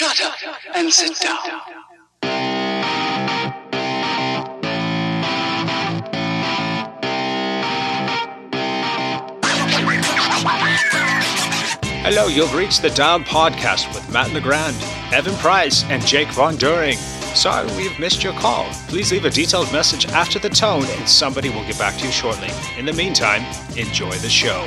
Shut up and sit down. Hello, you've reached the Dialed Podcast with Matt Legrand, Evan Price, and Jake Von During. Sorry we've missed your call. Please leave a detailed message after the tone and somebody will get back to you shortly. In the meantime, enjoy the show.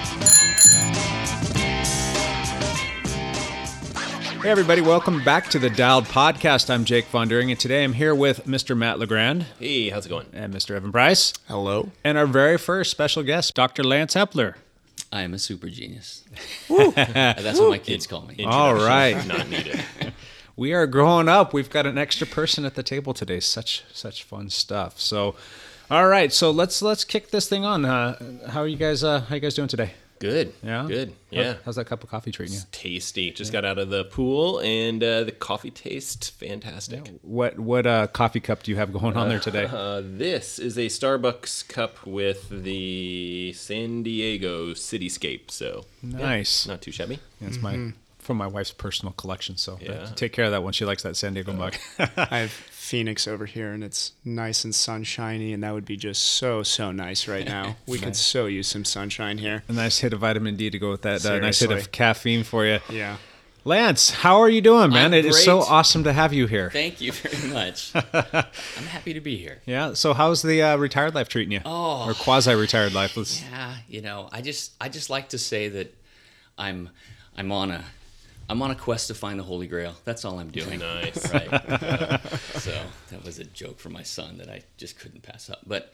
Hey, everybody, welcome back to the Dialed Podcast. I'm Jake Von During, and today I'm here with Mr. Matt Legrand Hey, how's it going? and Mr. Evan Price, Hello. and our very first special guest, Dr. Lance Hepler. I am a super genius. That's what my kids call me. All right. Not needed. we are growing up. We've got an extra person at the table today. Such such fun stuff. So, all right. So let's let's kick this thing on. Uh, how are you guys? Uh, how are you guys doing today? Good. Yeah. Good. How- Yeah. how's that cup of coffee treating you? Tasty. Just got out of the pool and uh, the coffee tastes fantastic. What what uh, coffee cup do you have going on there today? Uh, this is a Starbucks cup with the San Diego cityscape. So yeah, Nice. not too shabby. That's my from my wife's personal collection. So Yeah. uh, take care of that one. She likes that San Diego mug. I have Phoenix over here, and it's nice and sunshiny, and that would be just so so nice right now. We could so use some sunshine here. a nice hit of vitamin D to go with that. Uh, nice hit of caffeine for you. Yeah. Lance, how are you doing, man? I'm It is so awesome to have you here. Thank you very much. I'm happy to be here. Yeah. So how's the uh, retired life treating you? Oh. Or quasi-retired life? Let's, Yeah, you know, I just I just like to say that I'm I'm on a I'm on a quest to find the Holy Grail. That's all I'm doing. Nice. Right. so that was a joke for my son that I just couldn't pass up. But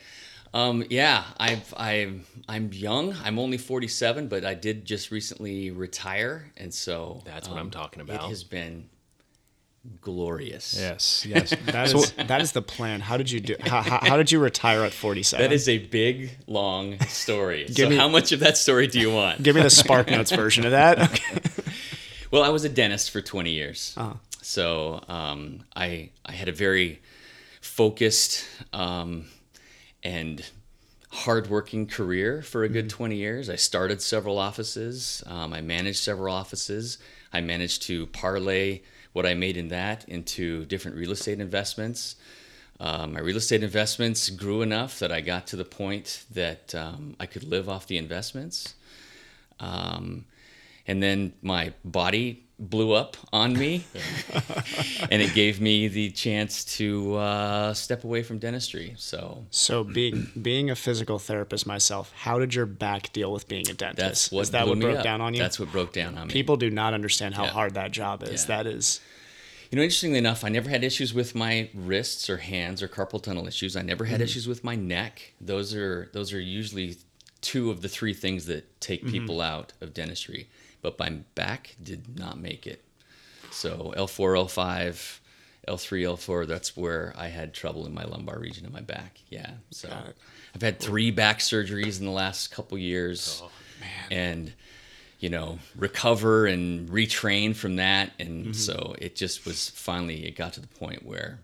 um, yeah, I've I'm I'm young. I'm only 47, but I did just recently retire, and so That's what I'm um, talking about. It has been glorious. yes. Yes. That is that is the plan. How did you do? How, how, how did you retire at 47? That is a big, long story. so, me- how much of that story do you want? Give me the Spark Notes version of that. Okay. Well, I was a dentist for 20 years. Uh-huh. So um, I, I had a very focused um, and hardworking career for a good 20 years. I started several offices, um, I managed several offices. I managed to parlay what I made in that into different real estate investments. Um, my real estate investments grew enough that I got to the point that um, I could live off the investments. Um, and then my body blew up on me, and it gave me the chance to uh, step away from dentistry. So So being being a physical therapist myself, how did your back deal with being a dentist? that's what is that what broke up. down on you? That's what broke down on me. People do not understand how Yeah. hard that job is. Yeah. That is You know, interestingly enough, I never had issues with my wrists or hands or carpal tunnel issues. I never had issues with my neck. Those are those are usually two of the three things that take people out of dentistry. But my back did not make it. So L4, L5, L3, L4, that's where I had trouble in my lumbar region of my back. Yeah. So I've had three back surgeries in the last couple years. And you know, recover and retrain from that. And so it just was finally, it got to the point where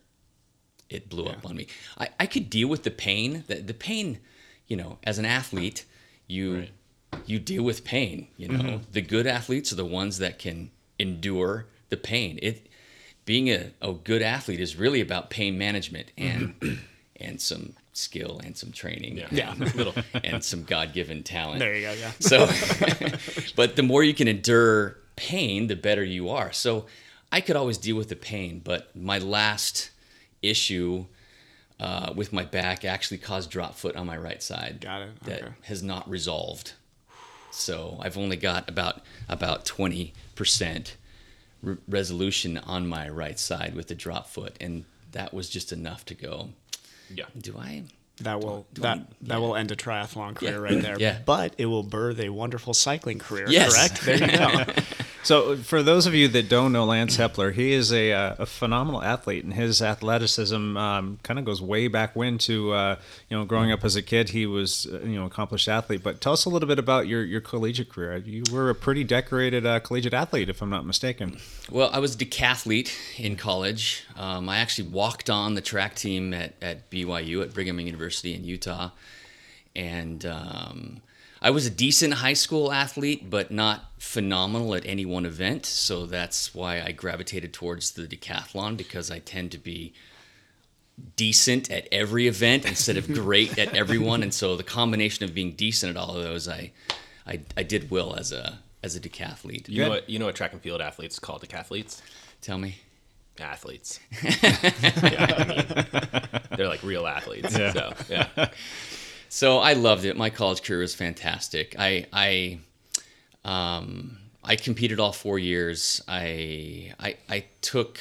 it blew up on me. I, I could deal with the pain. The, the pain, you know, as an athlete, you you deal with pain. You know, the good athletes are the ones that can endure the pain. It being a, a good athlete is really about pain management and and some skill and some training. Yeah. Yeah. Little. And some God given talent. there you go. Yeah. So, but the more you can endure pain, the better you are. So, I could always deal with the pain, but my last issue uh, with my back actually caused drop foot on my right side. Got it. That Okay. has not resolved. So I've only got about about twenty percent re- resolution on my right side with the drop foot, and that was just enough to go. Yeah. Do I? That will do that I- that will end a triathlon career Yeah. right there. Yeah. But it will birth a wonderful cycling career. Yes. Correct. There you go. So, for those of you that don't know Lance Hepler, he is a, uh, a phenomenal athlete, and his athleticism um, kind of goes way back when to uh, you know growing up as a kid. He was uh, you know accomplished athlete. But tell us a little bit about your, your collegiate career. You were a pretty decorated uh, collegiate athlete, if I'm not mistaken. Well, I was a decathlete in college. Um, I actually walked on the track team at, at BYU at Brigham Young University in Utah, and um, I I was a decent high school athlete, but not phenomenal at any one event. So that's why I gravitated towards the decathlon because I tend to be decent at every event instead of great at everyone. And so the combination of being decent at all of those, I, I, I did well as a as a decathlete. You know what? You know what track and field athletes call decathletes? Tell me. Athletes. yeah, I mean, they're like real athletes. Yeah. So yeah. So I loved it. My college career was fantastic. I I um, I competed all four years. I I, I took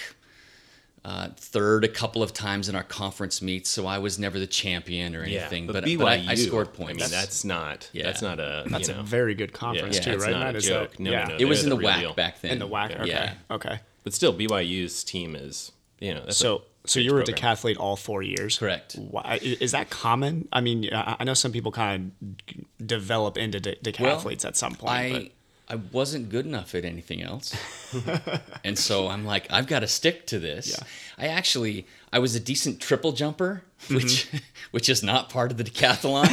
uh, third a couple of times in our conference meets, so I was never the champion or anything. Yeah, but, BYU, but I, I scored points. I mean, that's not. Yeah. That's not a. That's you know, a very good conference Yeah, too, it's right? not a Is joke. that- No, yeah, no, it was in the the WAC deal. back then. in the WAC. Okay, Yeah. okay. But still, BYU's team is. You know. That's So, a so you were a program. decathlete all four years. Correct. Why, is that common? I mean, I know some people kind of develop into de- decathletes at some point. I I wasn't good enough at anything else, and so I'm like, I've got to stick to this. Yeah. I actually I was a decent triple jumper, Mm-hmm. which which is not part of the decathlon,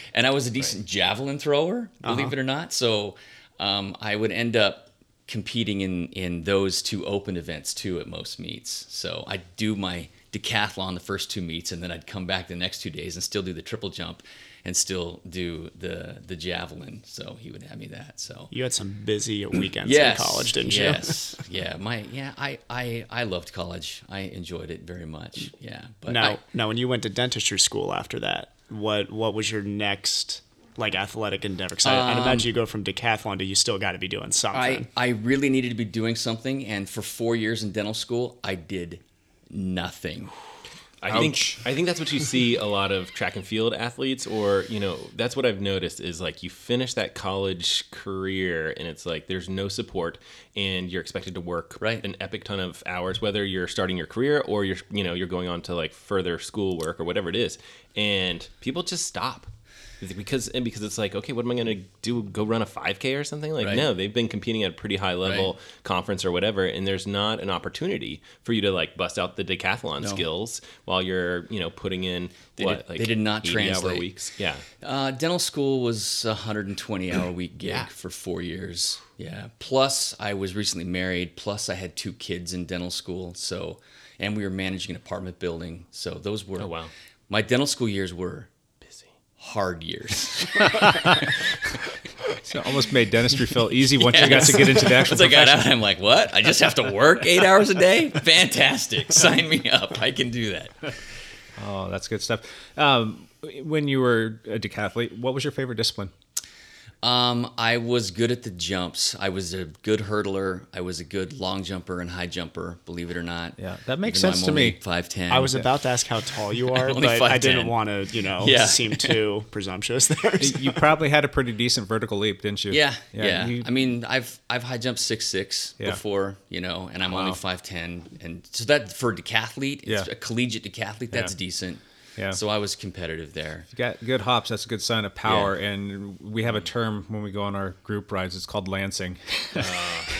and I was a decent javelin thrower, Uh-huh. believe it or not. So um, I would end up competing in in those two open events too at most meets. So I'd do my decathlon the first two meets, and then I'd come back the next two days and still do the triple jump, and still do the the javelin. So he would have me that. So you had some busy weekends yes, in college, didn't you? Yes, yeah. My yeah, I I I loved college. I enjoyed it very much. Yeah, but Now, I- now, when you went to dentistry school after that, what what was your next like athletic endeavor? Because I I'd imagine um, you go from decathlon to you still got to be doing something. I, I really needed to be doing something, and for four years in dental school, I did nothing. I think I think that's what you see a lot of track and field athletes, or you know, that's what I've noticed is like you finish that college career and it's like there's no support, and you're expected to work Right. an epic ton of hours, whether you're starting your career or you're you know you're going on to like further school work or whatever it is, and people just stop. Because and because it's like okay, what am I gonna do? Go run a 5K or something? Like Right. no, they've been competing at a pretty high level Right. conference or whatever, and there's not an opportunity for you to like bust out the decathlon skills while you're you know putting in They what did- like they did not 80 hour translate. weeks. Yeah, Uh, dental school was a 120 hour week gig Yeah. for four years. Yeah. Plus, I was recently married. Plus, I had two kids in dental school. So, and we were managing an apartment building. So those were. Oh, wow. My dental school years were. Hard years. So almost made dentistry feel easy once you got to get into the actual Once I got out, I'm like, what? I just have to work eight hours a day? Fantastic. Sign me up. I can do that. Oh, that's good stuff. Um, when you were a decathlete, what was your favorite discipline? Um, I was good at the jumps. I was a good hurdler. I was a good long jumper and high jumper. Believe it or not. Yeah, that makes Even sense I'm to only me. Five ten. I was about to ask how tall you are, Only but I didn't want to, you know, Yeah. seem too presumptuous there. You probably had a pretty decent vertical leap, didn't you? Yeah, yeah. you- I mean, I've I've high jumped six six Yeah. before, you know, and I'm Wow. only five ten, and so that for a decathlete, it's a collegiate decathlete. That's Yeah. decent. Yeah. So I was competitive there. you got good hops. That's a good sign of power. Yeah. And we have a term when we go on our group rides. It's called lancing.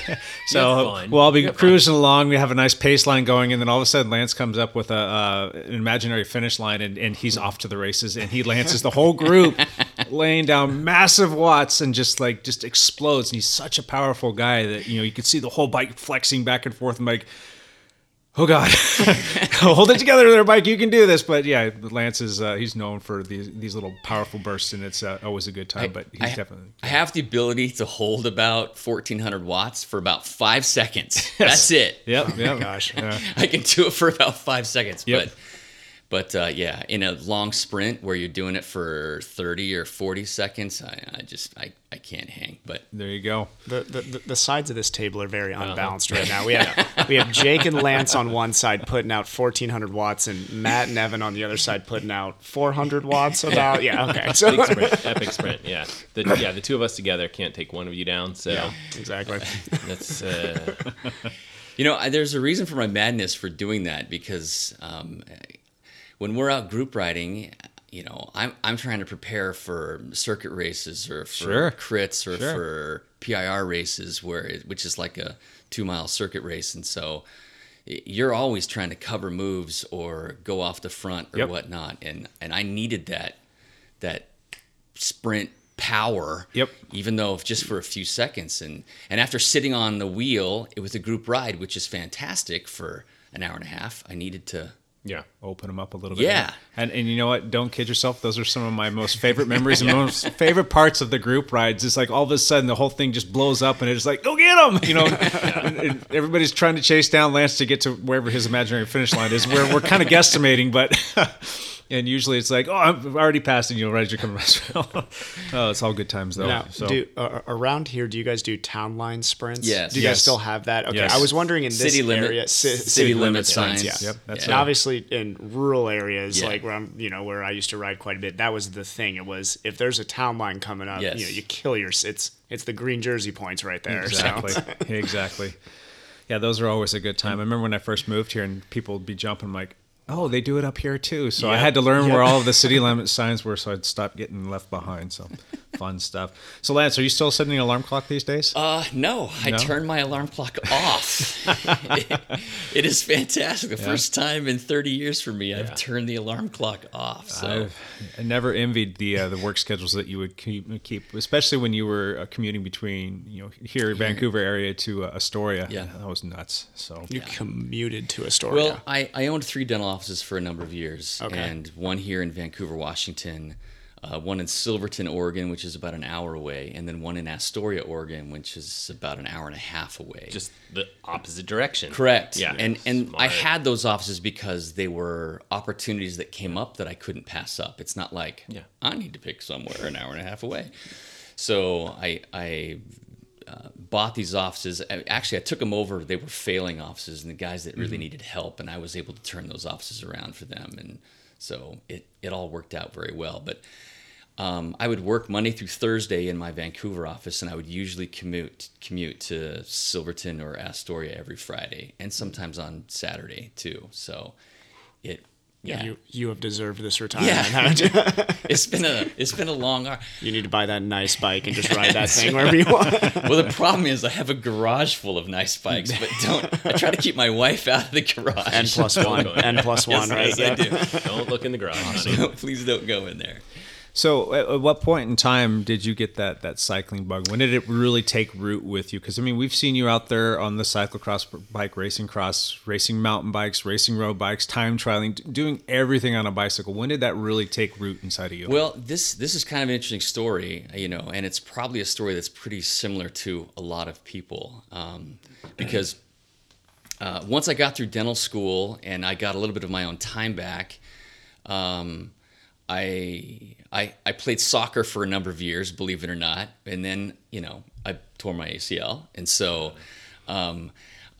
You So we'll all be cruising along. We have a nice pace line going, and then all of a sudden, Lance comes up with a uh, an imaginary finish line, and, and he's off to the races, and he lances the whole group, laying down massive watts, and just like just explodes. And he's such a powerful guy that you know you could see the whole bike flexing back and forth. I'm like. Oh God! Hold it together there, Mike. You can do this. But yeah, Lance is uh, he's known for these these little powerful bursts, and it's uh, always a good time. but he's I, definitely I have the ability to hold about 1400 watts for about five seconds. That's it. Yep, yep. Gosh. Yeah. I can do it for about five seconds. Yep. But but uh, yeah, in a long sprint where you're doing it for 30 or 40 seconds, I, I just I, I can't hang. But There you go. The, the, the- the sides of this table are very Uh-huh. unbalanced right now. We have we have Jake and Lance on one side putting out 1400 watts, and Matt and Evan on the other side putting out 400 watts. About yeah, okay. So Big sprint, epic sprint. Yeah, the, yeah. The two of us together can't take one of you down. So yeah, exactly. that's uh, You know, there's a reason for my madness for doing that because um, when we're out group riding, you know, I'm I'm trying to prepare for circuit races or for Sure. crits or Sure. for PIR races, where it, which is like a two mile circuit race, and so you're always trying to cover moves or go off the front or Yep. whatnot, and and I needed that that sprint power. Yep. Even though just for a few seconds, and and after sitting on the wheel it was a group ride, which is fantastic for an hour and a half, I needed to. Yeah. Open them up a little bit. Yeah. And and you know what? Don't kid yourself. Those are some of my most favorite memories and most favorite parts of the group rides. It's like all of a sudden the whole thing just blows up and it's like, go get them. You know, and- and everybody's trying to chase down Lance to get to wherever his imaginary finish line is. We're we're kind of guesstimating, but. And usually it's like, oh, I've already passed, and you know, right as you're coming. oh, it's all good times though. Now, so do, uh, around here, do you guys do town line sprints? Yes. Do you guys still have that? Okay. Yes. I was wondering in this City limit- area, ci- city limit signs, signs. Yeah. Yep, that's and obviously in rural areas, Yeah. like where I'm, you know, where I used to ride quite a bit, that was the thing. It was if there's a town line coming up, Yes. you know, you kill your. It's it's the green jersey points right there. so- Exactly. exactly. Yeah, those are always a good time. I remember when I first moved here and people would be jumping like, oh, they do it up here too. So I had to learn Yep. where all of the city limit signs were so I'd stop getting left behind. So fun stuff. So Lance, are you still setting an alarm clock these days? Uh, no, I No? turned my alarm clock off. it, it is fantastic. The first time in 30 years for me, I've turned the alarm clock off. So I've I never envied the uh, the work schedules that you would keep, keep, especially when you were uh, commuting between you know here Vancouver area to uh, Astoria. Yeah. that was nuts. So You commuted to Astoria. Well, I, I owned three dental offices for a number of years, Okay. and one here in Vancouver, Washington, uh, one in Silverton, Oregon, which is about an hour away, and then one in Astoria, Oregon, which is about an hour and a half away. Just the opposite direction. correct. Yeah. and and I had those offices because they were opportunities that came up that I couldn't pass up. It's not like Yeah. I need to pick somewhere an hour and a half away. So I I uh, bought these offices. Actually, I took them over. They were failing offices, and the guys that really needed help, and I was able to turn those offices around for them, and so it it all worked out very well. But um, I would work Monday through Thursday in my Vancouver office, and I would usually commute commute to Silverton or Astoria every Friday, and sometimes on Saturday too. So it yeah. you you have deserved this retirement. Yeah. haven't you? it's been a it's been a long hour. you need to buy that nice bike and just ride that thing wherever you want. Well, the problem is I have a garage full of nice bikes, but don't. I try to keep my wife out of the garage. N plus one. N plus one, right? Yes, I do. Don't look in the garage. honey. Please don't go in there. So, at, at what point in time did you get that that cycling bug? When did it really take root with you? Because I mean, we've seen you out there on the cyclocross bike, racing cross, racing mountain bikes, racing road bikes, time trialing, doing everything on a bicycle. When did that really take root inside of you? Well, this this is kind of an interesting story, you know, and it's probably a story that's pretty similar to a lot of people, um, because uh, once I got through dental school and I got a little bit of my own time back, um, I, I I played soccer for a number of years, believe it or not, and then you know I tore my ACL, and so um,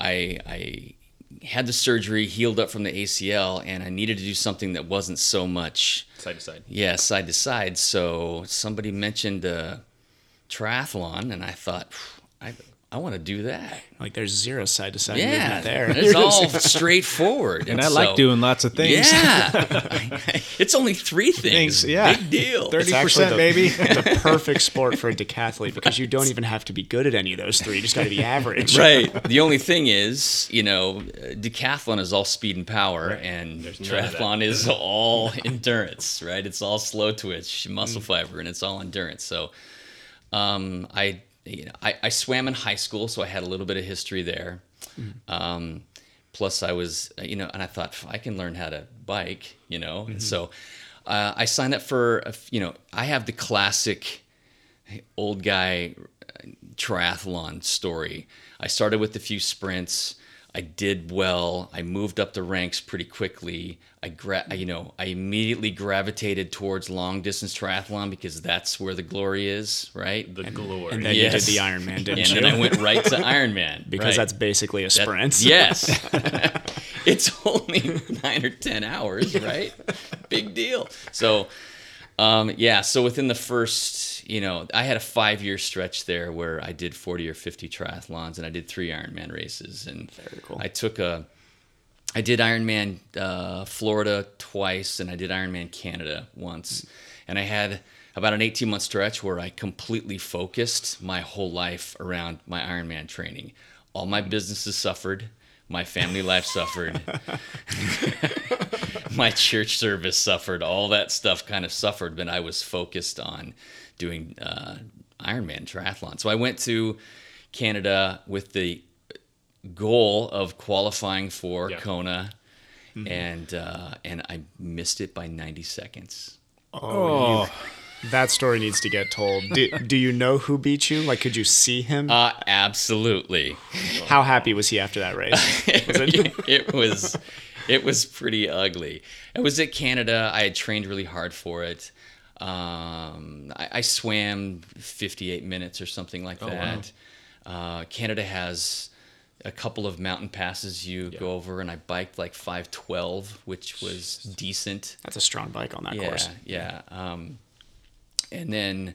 I I had the surgery, healed up from the ACL, and I needed to do something that wasn't so much Side to side. yeah, side to side. So somebody mentioned uh, triathlon, and I thought, I, I want to do that. Like there's zero side to side Yeah, movement there. it's all straightforward. and I like doing lots of things. Yeah, it's only three things. Things, yeah. big deal. Thirty It's actually percent, the- maybe. the perfect sport for a decathlete because you don't even have to be good at any of those three. You just got to be average. Right. The only thing is, you know, uh, decathlon is all speed and power, and none triathlon is all endurance. Right. It's all slow twitch, muscle Mm. fiber, and it's all endurance. So, um, I, you know, I, I swam in high school, so I had a little bit of history there. Mm. Um, plus, I was, you know, and I thought I can learn how to bike, you know, Mm-hmm. and so uh, I signed up for, a you know, I have the classic old guy triathlon story. I started with a few sprints. I did well. I moved up the ranks pretty quickly. I gra- I- you know, I immediately gravitated towards long distance triathlon because that's where the glory is, right? The glory. And then Yes. you did the Ironman, didn't and you? then I went right to Ironman because right. that's basically a That- sprint. yes. it's only nine or 10 hours, right? Big deal. So, um, yeah, so within the first, you know, I had a five year stretch there where I did 40 or 50 triathlons and I did three Ironman races. And Very cool. I took a, I did Ironman uh, Florida twice and I did Ironman Canada once. And I had about an 18 month stretch where I completely focused my whole life around my Ironman training. All my businesses suffered, my family life suffered. my church service suffered. All that stuff kind of suffered, but I was focused on doing uh, Ironman triathlon. So I went to Canada with the goal of qualifying for Yeah. Kona, and uh, and I missed it by 90 seconds. Oh, That story needs to get told. Do, do you know who beat you? Like, could you see him? Uh, absolutely. How happy was he after that race? it was it was pretty ugly. I was at Canada. I had trained really hard for it. Um, I, I swam 58 minutes or something like that. Uh, Canada has a couple of mountain passes you go over, and I biked like 512, which was decent. That's a strong bike on that Yeah, course. yeah. Um, and then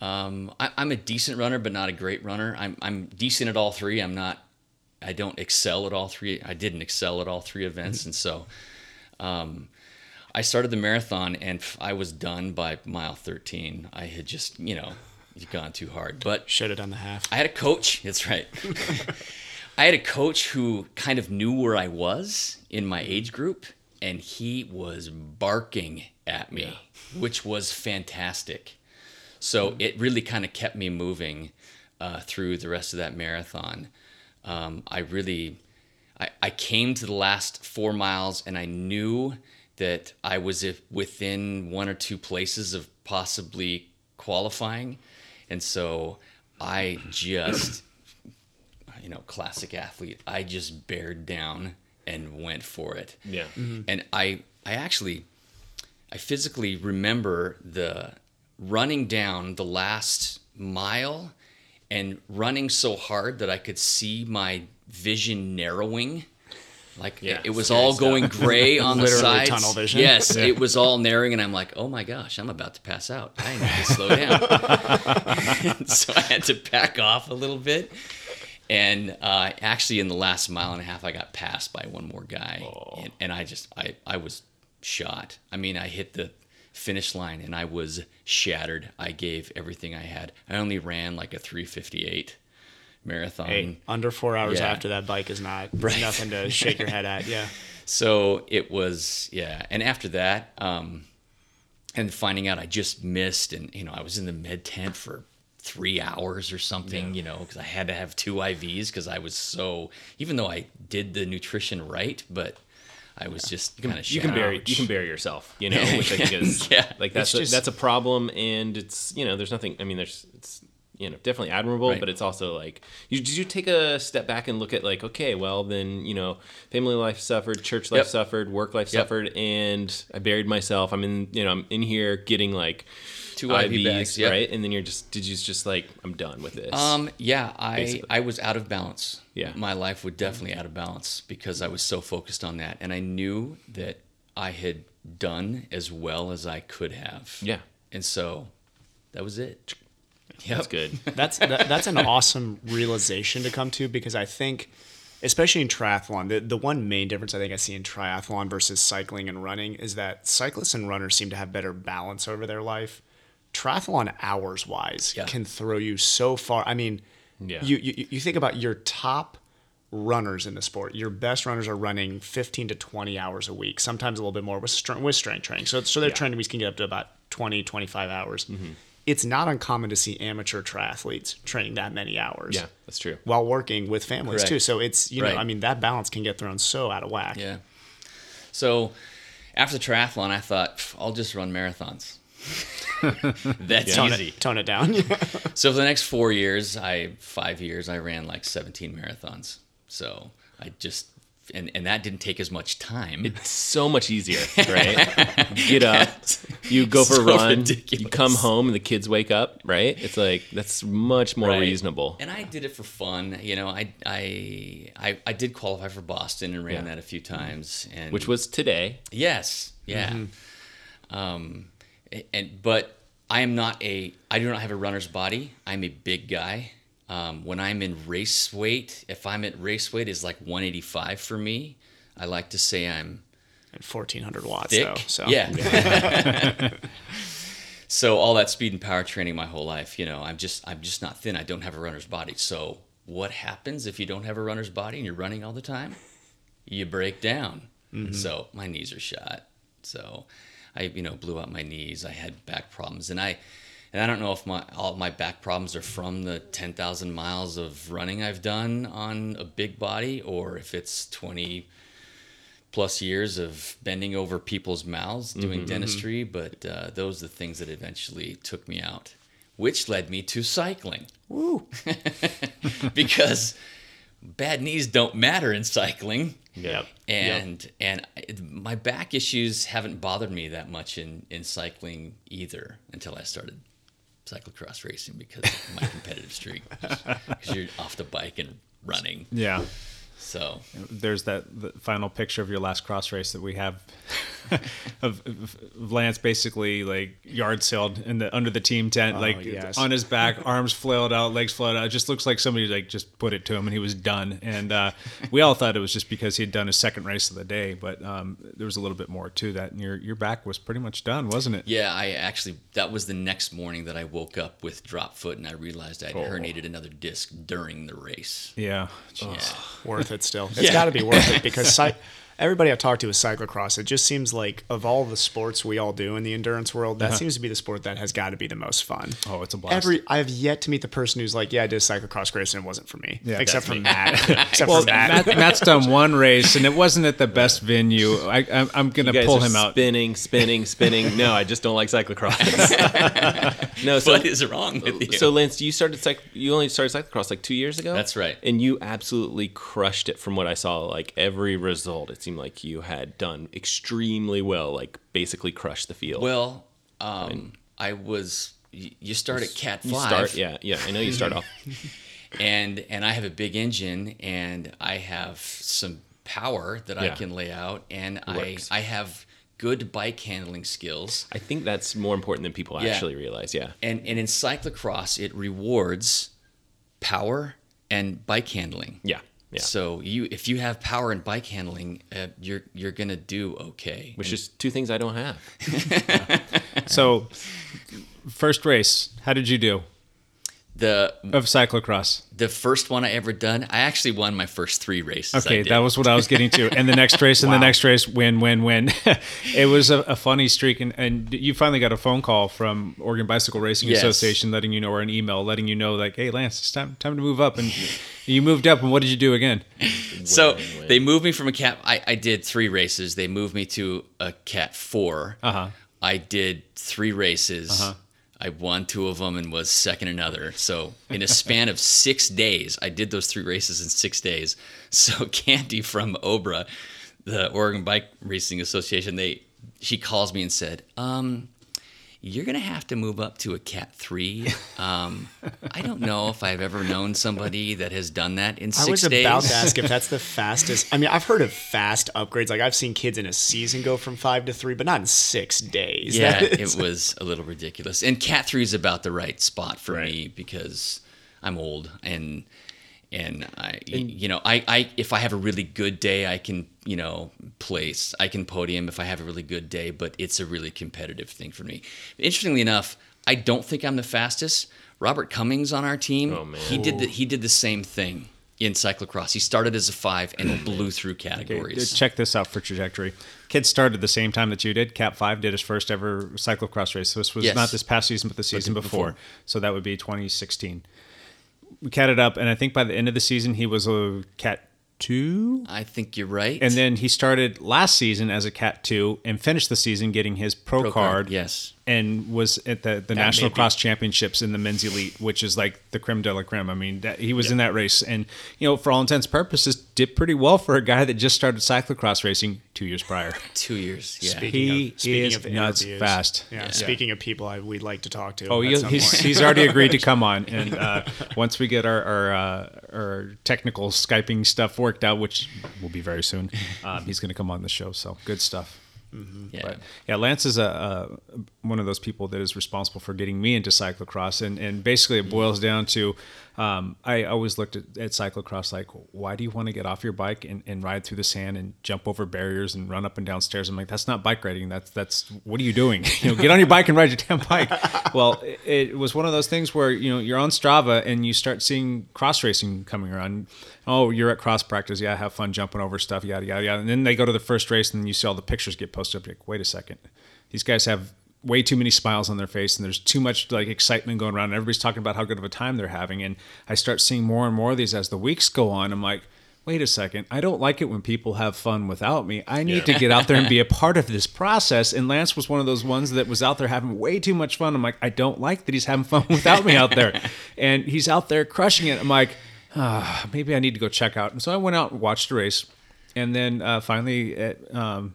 um, I, I'm a decent runner, but not a great runner. I'm I'm decent at all three. I'm not. I don't excel at all three. I didn't excel at all three events, and so um, I started the marathon, and I was done by mile 13. I had just you know gone too hard, but shut it done the half. I had a coach. That's right. I had a coach who kind of knew where I was in my age group, and he was barking at me, which was fantastic. So it really kind of kept me moving uh, through the rest of that marathon. Um, I really, I, I came to the last four miles, and I knew that I was if within one or two places of possibly qualifying, and so I just you know, classic athlete. I just bared down and went for it. Yeah. And I I actually I physically remember the running down the last mile and running so hard that I could see my vision narrowing. Like Yeah, it, it was all stuff. going gray on the sides. tunnel vision. Yes, it was all narrowing, and I'm like, oh my gosh, I'm about to pass out. I need to slow down. so I had to back off a little bit. And uh, actually, in the last mile and a half, I got passed by one more guy, and, and I just I I was shot. I mean, I hit the finish line and I was shattered. I gave everything I had. I only ran like a 358 marathon. Hey, under four hours Yeah. after that bike is not Right. nothing to shake your head at. Yeah. So it was, yeah. And after that, um, and finding out I just missed, and you know, I was in the med tent for three hours or something, you know, because I had to have two IVs because I was so, even though I did the nutrition right, but I was just kind of you can bury you can bury yourself, you know, which I think is Yeah. like that's a, just- that's a problem, and it's you know there's nothing. I mean, there's it's you know definitely admirable, Right. but it's also like you did you take a step back and look at like okay, well then you know family life suffered, church life Yep. suffered, work life Yep. suffered, and I buried myself. I'm in you know I'm in here getting like Two IV bags, yep. right, and then you're just did you just like I'm done with this. Um, yeah, I Basically. I was out of balance. Yeah. my life was definitely out of balance because I was so focused on that, and I knew that I had done as well as I could have. yeah, and so that was it. that's good. That's that, that's an awesome realization to come to because I think, especially in triathlon, the the one main difference I think I see in triathlon versus cycling and running is that cyclists and runners seem to have better balance over their life. Triathlon hours wise Yeah. can throw you so far. I mean, Yeah. you, you you think about your top runners in the sport. Your best runners are running 15 to 20 hours a week, sometimes a little bit more with strength, with strength training. So, so their Yeah. training weeks can get up to about 20, 25 hours. Mm-hmm. It's not uncommon to see amateur triathletes training that many hours. Yeah, that's true. While working with families Correct. too. So it's, you know, Right. I mean, that balance can get thrown so out of whack. Yeah. So after the triathlon, I thought I'll just run marathons. That's Tone easy. it, tone it down. So for the next four years, I five years, I ran like 17 marathons. So I just and and that didn't take as much time. It's so much easier, right? Get up, you go for So a run, ridiculous. you come home, and the kids wake up, right? It's like that's much more Right. reasonable. And I did it for fun. You know, I I I, I did qualify for Boston and ran Yeah. that a few times. And Which was today. Yes, yeah. Um, a- and but I am not a. I do not have a runner's body. I'm a big guy. Um, when I'm in race weight, if I'm at race weight, is like 185 for me. I like to say I'm At 1400 watts thick. though. So Yeah. so all that speed and power training my whole life, you know, I'm just I'm just not thin. I don't have a runner's body. So what happens if you don't have a runner's body and you're running all the time? You break down. So my knees are shot. So I, you know, blew out my knees. I had back problems, and I, and I don't know if my all my back problems are from the ten thousand miles of running I've done on a big body, or if it's twenty plus years of bending over people's mouths doing dentistry. But uh, those are the things that eventually took me out, which led me to cycling. Woo! because bad knees don't matter in cycling Yep. and and I- my back issues haven't bothered me that much in in cycling either until I started cyclocross racing because of my competitive streak because you're off the bike and running Yeah. So There's that the final picture of your last cross race that we have of, of Lance basically like yard sailed in the under the team tent, like yes. on his back, arms flailed out, legs flailed out. It just looks like somebody like just put it to him and he was done. And uh, we all thought it was just because he had done his second race of the day, but um, there was a little bit more to that. And your your back was pretty much done, wasn't it? yeah I actually that was the next morning that I woke up with drop foot and I realized I'd herniated another disc during the race Yeah. yeah. worth it still. It's got to be worth it because cy- everybody I've talked to is cyclocross. It just seems like of all the sports we all do in the endurance world, that uh-huh. seems to be the sport that has got to be the most fun. Oh, it's a blast. Every I have yet to meet the person who's like, yeah, I did cyclocross race and it wasn't for me. Yeah, except that's for me. Matt. except Well, for Matt. Matt, Matt's done one race, and it wasn't at the best venue. I, I'm, I'm gonna pull are him out. spinning, spinning, spinning. No, I just don't like cyclocross. no, so what is wrong with you So Lance, you started cyc- you only started cyclocross like two years ago. That's right. And you absolutely crushed it. From what I saw, like every result, it seemed like you had done extremely well. Like basically crushed the field. well um, I was you start at cat you five start, yeah, yeah. I know you start off. and and I have a big engine and I have some power that I can lay out and I I have good bike handling skills I think that's more important than people Yeah. actually realize. Yeah. and and in cyclocross it rewards power and bike handling. Yeah. Yeah. So you if you have power and bike handling, uh, you're you're gonna do okay. Which is two things I don't have. So, first race, how did you do the of cyclocross? the first one I ever done, I actually won my first three races. I Okay, that was what I was getting to. And the next race, and the next race, win, win, win. it was a, a funny streak, and, and you finally got a phone call from Oregon Bicycle Racing Yes. Association, letting you know, or an email letting you know, like, "Hey, Lance, it's time time to move up." And you moved up, and what did you do again? So they moved me from a cat. I, I did three races. They moved me to a cat 4 Uh-huh. I did three races. I won two of them and was second another. So in a span of six days, I did those three races in six days. So Candy from Obra, the Oregon Bike Racing Association, they she calls me and said, um, you're gonna have to move up to a cat three. Um, I don't know if I've ever known somebody that has done that in six days. I was days. about to ask if that's the fastest. I mean, I've heard of fast upgrades. Like I've seen kids in a season go from five to three, but not in six days. Yeah, it was a little ridiculous. And cat three is about the right spot for Right. me because I'm old and and I you know I, I if I have a really good day I can you know place I can podium if I have a really good day but it's a really competitive thing for me. Interestingly enough, I don't think I'm the fastest. Robert Cummings on our team, Oh, man. he did the, he did the same thing in cyclocross. He started as a five and blew through Okay, categories. check this out for trajectory. Kids started the same time that you did. Cat Five did his first ever cyclocross race. So this was Yes. not this past season, but the season before. before. So that would be 2016. We catted up, and I think by the end of the season, he was a Cat Two. I think you're right. And then he started last season as a Cat 2 and finished the season getting his pro, Pro card. card, yes. And was at the, the National Cross Championships in the men's elite, which is like the creme de la creme. I mean, that, he was in that race. And, you know, for all intents and purposes, did pretty well for a guy that just started cyclocross racing two years prior. two years. Yeah. Speaking He of, speaking is of nuts interviews, fast. Yeah, Yeah. Speaking of people I, we'd like to talk to. Oh, at he's, he's already agreed to come on. And uh, once we get our our, uh, our technical Skyping stuff worked out, which will be very soon, um, he's going to come on the show. So good stuff. Yeah. But yeah, Lance is a, a one of those people that is responsible for getting me into cyclocross, and and basically it boils down to um, I always looked at, at cyclocross like, why do you want to get off your bike and, and ride through the sand and jump over barriers and run up and down stairs? I'm like, that's not bike riding. That's that's what are you doing? you know, get on your bike and ride your damn bike. well, it, it was one of those things where you know you're on Strava and you start seeing cross racing coming around. Oh, you're at cross practice. Yeah, have fun jumping over stuff. Yada yada yada. And then they go to the first race and you see all the pictures get posted up. You're like, wait a second, these guys have way too many smiles on their face and there's too much like excitement going around and everybody's talking about how good of a time they're having and i start seeing more and more of these as the weeks go on. I'm like wait a second. I don't like it when people have fun without me. I need to get out there and be a part of this process. And lance was one of those ones that was out there having way too much fun. I'm like i don't like that he's having fun without me out there. And he's out there crushing it. I'm like ah, maybe i need to go check out. And so i went out and watched the race and then uh, finally at, um,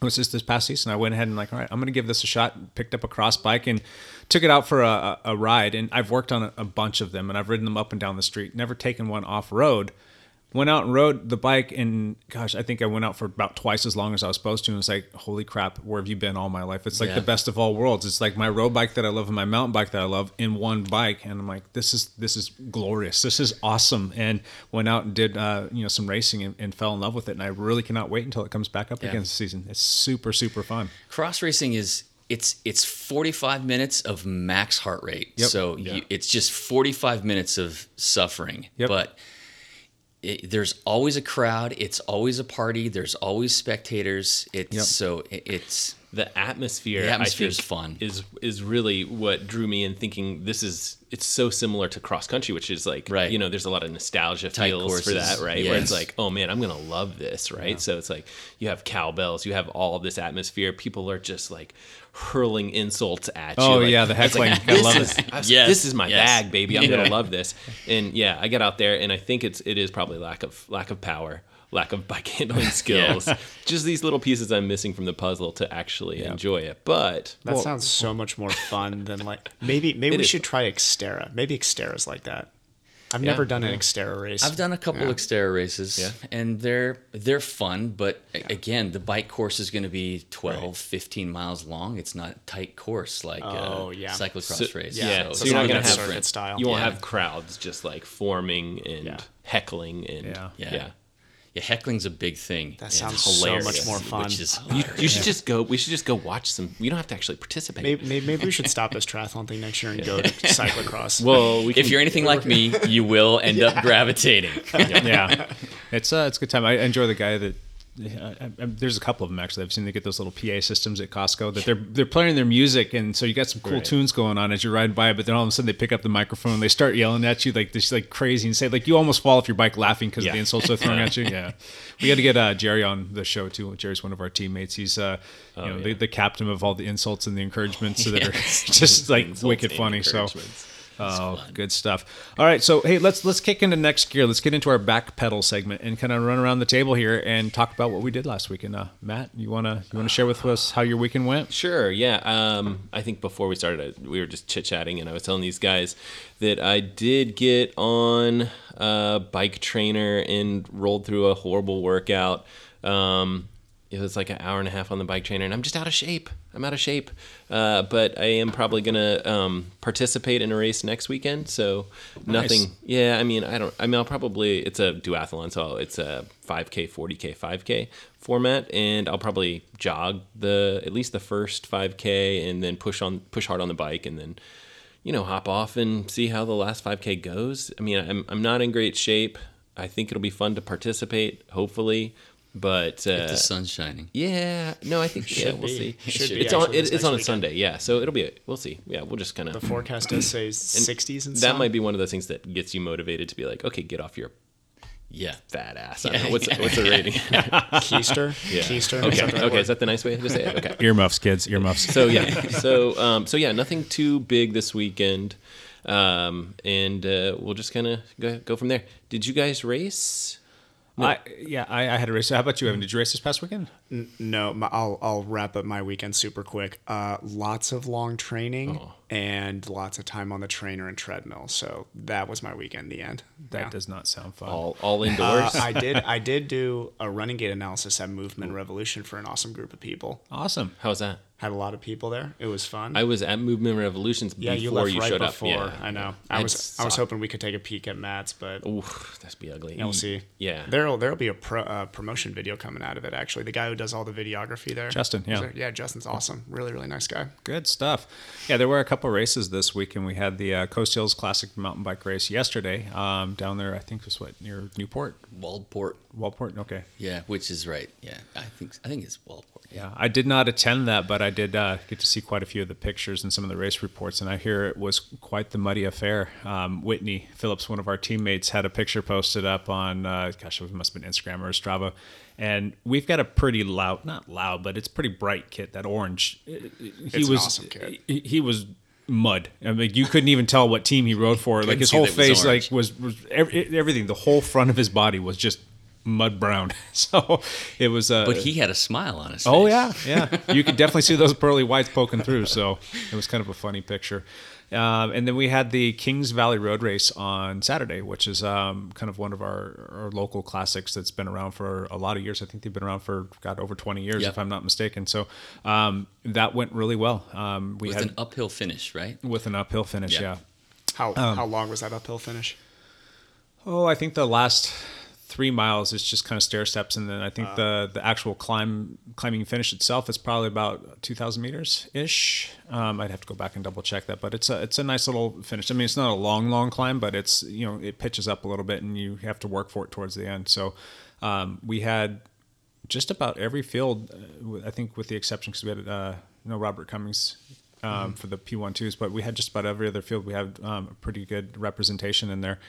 it was just this past season. I went ahead and like, all right, I'm going to give this a shot. Picked up a cross bike and took it out for a, a ride. And I've worked on a, a bunch of them, and I've ridden them up and down the street. Never taken one off road. Went out and rode the bike, and gosh, I think I went out for about twice as long as I was supposed to. And it's like, holy crap, where have you been all my life? It's like Yeah. the best of all worlds. It's like my road bike that I love and my mountain bike that I love in one bike, and I'm like, this is this is glorious. This is awesome. And went out and did uh, you know some racing and, and fell in love with it. And I really cannot wait until it comes back up Yeah. again this season. It's super super fun. cross racing is it's it's 45 minutes of max heart rate Yep. so you, it's just 45 minutes of suffering Yep. but it, there's always a crowd it's always a party there's always spectators it's Yep. so it, it's the atmosphere, The atmosphere I is fun. Is is really what drew me in thinking this is it's so similar to cross country, which is like Right. you know there's a lot of nostalgia Tight feels for that, right? Where it's like, oh man, I'm gonna love this, right? So it's like you have cowbells, you have all this atmosphere. People are just like hurling insults at oh, you. Oh, like- yeah, the it's like, heckling. I love is, it. I was- Yes, this is my yes. bag, baby. I'm Yeah. gonna love this. And yeah, I get out there, and I think it's it is probably lack of lack of power. Lack of bike handling skills, just these little pieces I'm missing from the puzzle to actually enjoy it. But That sounds so much more fun than like maybe maybe we is. should try Xterra. Maybe Xterra's like that. I've never done an Xterra race. I've done a couple Xterra races, Yeah. and they're they're fun. But a- again, the bike course is going to be 12, 15 miles long. It's not a tight course like Oh, uh, yeah. cyclocross So- race. yeah, so, so it's you're not not gonna have circuit style. You won't Yeah. have crowds just like forming and Yeah. heckling and Yeah. yeah. Yeah. Yeah, heckling's a big thing. That and sounds it's so hilarious, much more fun. Which is You, you should just go. We should just go watch some. You don't have to actually participate. maybe, maybe maybe we should stop this triathlon thing next year and go to cyclocross. Well, we can, if you're anything like me, you will end up gravitating. yeah, it's uh, it's a good time. I enjoy the guy that. I, I, there's a couple of them actually. I've seen they get those little PA systems at Costco that they're they're playing their music, and so you got some cool Right. tunes going on as you're riding by. But then all of a sudden they pick up the microphone, and they start yelling at you like this, like crazy, and say like you almost fall off your bike laughing because of the insults they're throwing at you. Yeah, we got to get uh, Jerry on the show too. Jerry's one of our teammates. He's uh, you know, the, yeah. the captain of all the insults and the encouragements that are just like wicked funny. So. Oh, good stuff. All right, so hey, let's let's kick into next gear. Let's get into our back pedal segment and kind of run around the table here and talk about what we did last weekend. Uh, Matt, you wanna you wanna share with us how your weekend went? Sure. Yeah. Um, I think before we started, we were just chit chatting, and I was telling these guys that I did get on a bike trainer and rolled through a horrible workout. Um, it was like an hour and a half on the bike trainer, and I'm just out of shape. I'm out of shape. Uh, but I am probably gonna um, participate in a race next weekend. So nothing. Nice. Yeah. I mean, I don't. I mean, I'll probably. It's a duathlon, so it's a 5K, 40K, 5K format, and I'll probably jog the at least the first 5K, and then push on push hard on the bike, and then you know hop off and see how the last 5K goes. I mean, I'm I'm not in great shape. I think it'll be fun to participate, hopefully. But uh, the sun's shining. yeah, no, I think yeah, we'll be. see. Should be, it's on it, it's on a weekend. Sunday, yeah. So it'll be a, we'll see. Yeah, we'll just kind of. the forecast does say 60s and that sun. might be one of those things that gets you motivated to be like, okay, get off your Yeah. fat ass. I don't know, what's what's the rating? Keister. Yeah. Keister. Okay, that the right okay, word? is that the nice way to say it? Okay. Earmuffs, kids, earmuffs. So yeah, so um, so yeah, nothing too big this weekend, um, and uh, we'll just kind of go, go from there. Did you guys race? I, yeah, I, I had a race. How about you, Evan? Did you race this past weekend? No, my, I'll I'll wrap up my weekend super quick. Uh, lots of long training Oh. and lots of time on the trainer and treadmill. So that was my weekend. The end. That Yeah. does not sound fun. All all Uh, indoors. I did I did do a running gait analysis at Movement Revolution for an awesome group of people. Awesome. How was that? Had a lot of people there. It was fun. I was at Movement Revolutions yeah, before you left you right showed before. up. Yeah, I know. I That was I was hoping we could take a peek at Matt's, but Oof, that's be ugly. yeah, we'll see. Yeah. there'll there'll be a pro, uh, promotion video coming out of it. Actually, the guy who does all the videography there, Justin, yeah. So, yeah, Justin's awesome. Really, really nice guy. Good stuff. Yeah, there were a couple races this week, and we had the uh, Coast Hills Classic mountain bike race yesterday um, down there. I think it was what near Newport, Waldport. Waldport. Okay. Yeah, which is right. Yeah, I think I think it's Waldport. Yeah, I did not attend that, but I did uh, get to see quite a few of the pictures and some of the race reports, and I hear it was quite the muddy affair. Um, Whitney Phillips, one of our teammates, had a picture posted up on, uh, gosh, it must have been Instagram or Strava, and we've got a pretty loud, not loud, but it's pretty bright kit. That orange, he It's an was, awesome kit. He, he was mud. I mean, you couldn't even tell what team he rode for. Like his whole that it was face, like was was ev- everything. The whole front of his body was just mud brown. So it was. Uh, But he had a smile on his face. Oh yeah, yeah. You could definitely see those pearly whites poking through. So it was kind of a funny picture. Um, and then we had the Kings Valley Road Race on Saturday, which is um, kind of one of our, our local classics that's been around for a lot of years. I think they've been around for God over twenty years, Yep. if I'm not mistaken. So um, that went really well. Um, we With had an uphill finish, right? with an uphill finish. Yeah. Yeah. How Um, how long was that uphill finish? Oh, I think the last three miles is just kind of stair steps, and then I think the the actual climb climbing finish itself is probably about two thousand meters ish. Um, I'd have to go back and double check that, but it's a it's a nice little finish. I mean, it's not a long long climb, but it's you know it pitches up a little bit, and you have to work for it towards the end. So um, we had just about every field, uh, I think, with the exception because we had uh, no Robert Cummings um, for the P12s, but we had just about every other field. We had um, a pretty good representation in there.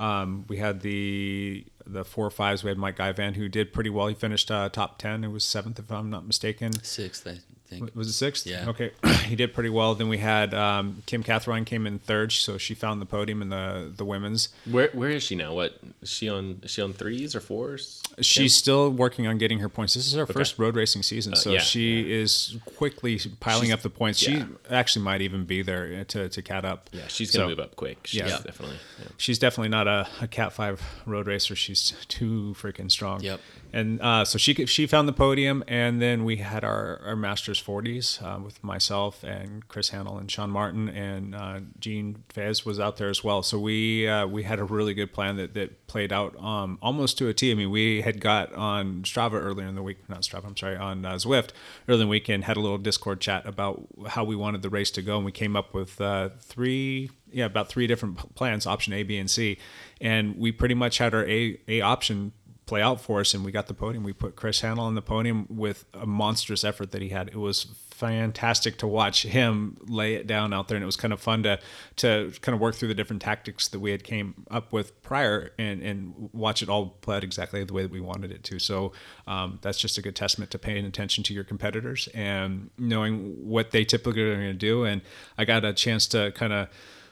Um, we had the the four or fives. We had Mike Ivan who did pretty well. He finished uh, top ten. It was seventh, if I'm not mistaken. Sixth, I think. Was it sixth? Yeah. Okay. he did pretty well. Then we had um, Kim Catherine came in third, so she found the podium in the the women's. Where where is she now? What is she on? Is she on threes or fours? She's still working on getting her points. This is her first road racing season, so Uh, yeah, she is quickly piling She's- up the points. yeah. She actually might even be there to, to cat up. Yeah, she's gonna So- move up quick. She's Yeah. definitely. yeah. She's definitely not a, a Cat Five road racer. She's too freaking strong. Yep. And uh, so she she found the podium, and then we had our, our Masters 40s uh, with myself and Chris Hannell and Sean Martin and uh, Gene Fez was out there as well. So we uh, we had a really good plan that, that played out um, almost to a T. I mean, we had got on Strava earlier in the week, not Strava, I'm sorry, on uh, Zwift earlier in the weekend, had a little Discord chat about how we wanted the race to go, and we came up with uh, three yeah, about three different plans, option A, B, and C. And we pretty much had our A, A option play out for us and we got the podium. We put Chris Handel on the podium with a monstrous effort that he had. It was fantastic to watch him lay it down out there and it was kind of fun to to kind of work through the different tactics that we had came up with prior and and watch it all play out exactly the way that we wanted it to. So um, that's just a good testament to paying attention to your competitors and knowing what they typically are going to do. And I got a chance to kind of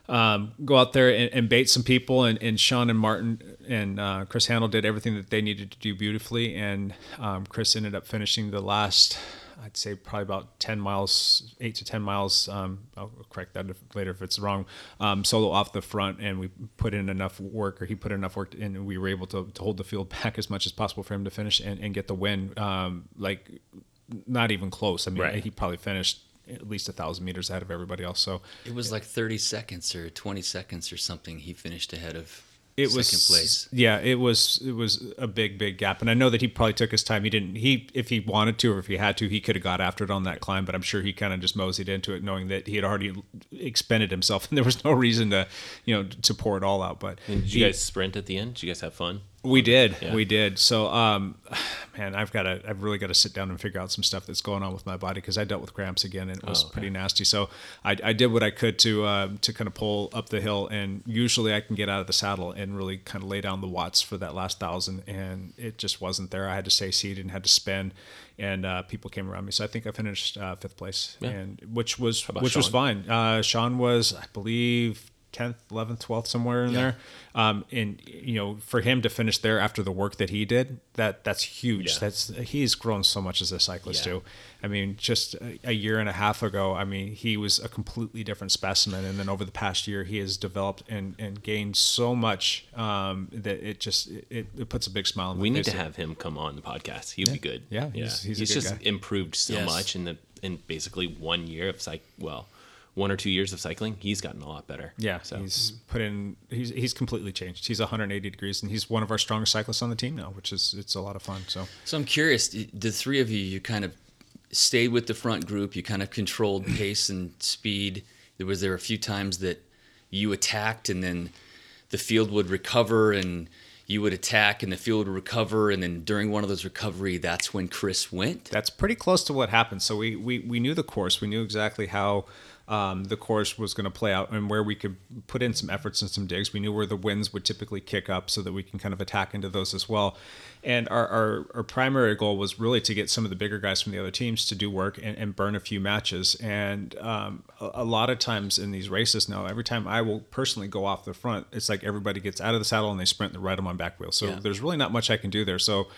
um, go out there and, and bait some people. And, and Sean and Martin and uh, Chris Handel did everything that they needed to do beautifully. And um, Chris ended up finishing the last, I'd say probably about 10 miles, eight to 10 miles. Um, I'll correct that if, later if it's wrong. Um, solo off the front, and we put in enough work, or he put in enough work, and we were able to, to hold the field back as much as possible for him to finish and, and get the win. Um, like, not even close. I mean, Right. he probably finished at least a thousand meters ahead of everybody else. So It was like 30 seconds or 20 seconds or something. He finished ahead of it second was place. Yeah, it was it was a big big gap, and I know that he probably took his time. He didn't he if he wanted to or if he had to, he could have got after it on that climb. But I'm sure he kind of just moseyed into it, knowing that he had already expended himself, and there was no reason to you know to pour it all out. But And did you he- guys sprint at the end? Did you guys have fun? We did, Yeah. we did. So, um, man, I've got to, I've really got to sit down and figure out some stuff that's going on with my body because I dealt with cramps again and it was Oh, okay. pretty nasty. So, I, I did what I could to, uh, to kind of pull up the hill, and usually I can get out of the saddle and really kind of lay down the watts for that last thousand, and it just wasn't there. I had to stay seated and had to spin, and uh, people came around me. So I think I finished uh, fifth place, Yeah. and which was which was fine. Uh, Sean was, I believe. 10th, 11th, 12th, somewhere in Yeah. there. Um, and you know, for him to finish there after the work that he did, that that's huge. Yeah. That's he's grown so much as a cyclist Yeah. too. I mean, just a, a year and a half ago, I mean, he was a completely different specimen, and then over the past year, he has developed and, and gained so much um, that it just it, it puts a big smile. On We my need face. to have him come on the podcast. He'd be good. Yeah, yeah. he's- He's, he's a good just guy. improved so Yes. much in the in basically one year of cyc. Well, one or two years of cycling, he's gotten a lot better. Yeah, So he's put in. He's he's completely changed. He's 180 degrees, and he's one of our strongest cyclists on the team now, which is it's a lot of fun. So So I'm curious, the three of you, you kind of stayed with the front group. You kind of controlled pace and speed. There was there a few times that you attacked and then the field would recover and you would attack and the field would recover and then during one of those recovery, that's when Chris went. that's pretty close to what happened. So we we, we knew the course. We knew exactly how um, the course was going to play out and where we could put in some efforts and some digs. We knew where the winds would typically kick up so that we can kind of attack into those as well. And our, our, our primary goal was really to get some of the bigger guys from the other teams to do work and, and burn a few matches. And um, a, a lot of times in these races now, every time I will personally go off the front, it's like everybody gets out of the saddle and they sprint and ride them on back wheels. So Yeah. there's really not much I can do there. So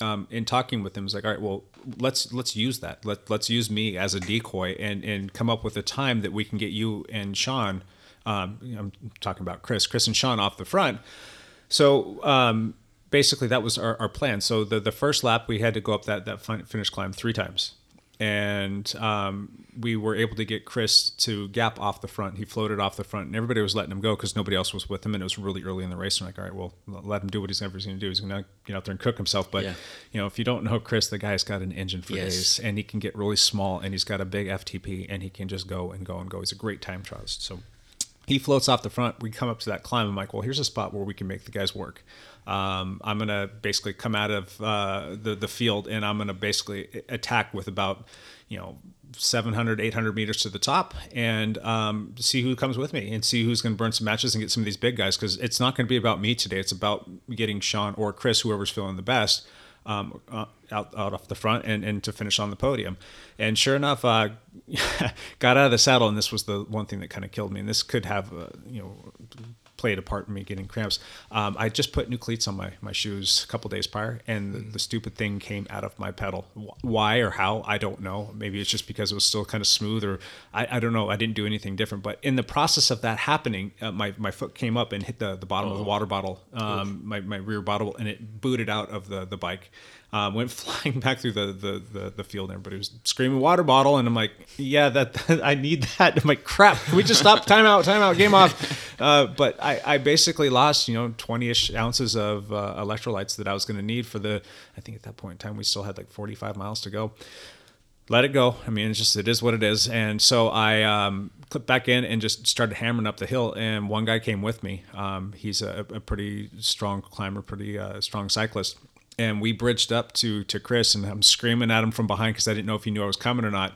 um, in talking with him, it's like, all right, well, let's let's use that. Let let's use me as a decoy and and come up with a time that we can get you and Sean. Um, I'm talking about Chris, Chris and Sean off the front. So um, basically, that was our, our plan. So the the first lap, we had to go up that that finish climb three times, and um, we were able to get Chris to gap off the front. He floated off the front, and everybody was letting him go because nobody else was with him, and it was really early in the race. And like, all right, well, let him do what he's ever going to do. He's going to get out there and cook himself. But Yeah. you know, if you don't know Chris, the guy's got an engine for Yes. days, and he can get really small, and he's got a big FTP, and he can just go and go and go. He's a great time trialist. So he floats off the front. We come up to that climb. I'm like, well, here's a spot where we can make the guys work. Um, I'm gonna basically come out of uh, the the field and I'm gonna basically attack with about you know 700 800 meters to the top and um, see who comes with me and see who's going to burn some matches and get some of these big guys because it's not going to be about me today. It's about getting Sean or Chris, whoever's feeling the best, um, uh, out out off the front and, and to finish on the podium. And sure enough, uh, got out of the saddle, and this was the one thing that kind of killed me. And this could have, uh, you know, played a part in me getting cramps. Um, I just put new cleats on my, my shoes a couple days prior, and the, the stupid thing came out of my pedal. Why or how, I don't know. Maybe it's just because it was still kind of smooth, or I, I don't know. I didn't do anything different. But in the process of that happening, uh, my, my foot came up and hit the, the bottom of the water bottle, um, my, my rear bottle, and it booted out of the, the bike. Um, went flying back through the, the, the, the field, and everybody was screaming water bottle, and I'm like, yeah, that I need that. I'm like, crap, can we just stop? Time out, time out, game off. Uh, but I, I basically lost, you know, 20-ish ounces of uh, electrolytes that I was going to need for the. I think at that point in time we still had like 45 miles to go. Let it go. I mean, it's just it is what it is. And so I um, clipped back in and just started hammering up the hill. And one guy came with me. Um, he's a, a pretty strong climber, pretty uh, strong cyclist. And we bridged up to to Chris, and I'm screaming at him from behind because I didn't know if he knew I was coming or not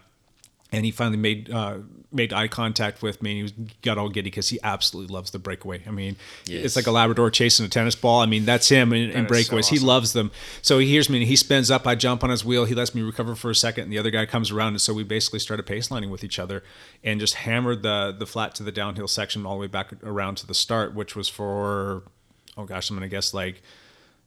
and he finally made uh, made eye contact with me and he was, got all giddy because he absolutely loves the breakaway. I mean, Yes. it's like a Labrador chasing a tennis ball. I mean, that's him in, in That is so breakaways. He loves them. So he hears me and he spins up. I jump on his wheel. He lets me recover for a second, and the other guy comes around. And so we basically started pacelining with each other and just hammered the the flat to the downhill section all the way back around to the start, which was for oh gosh, I'm gonna guess like.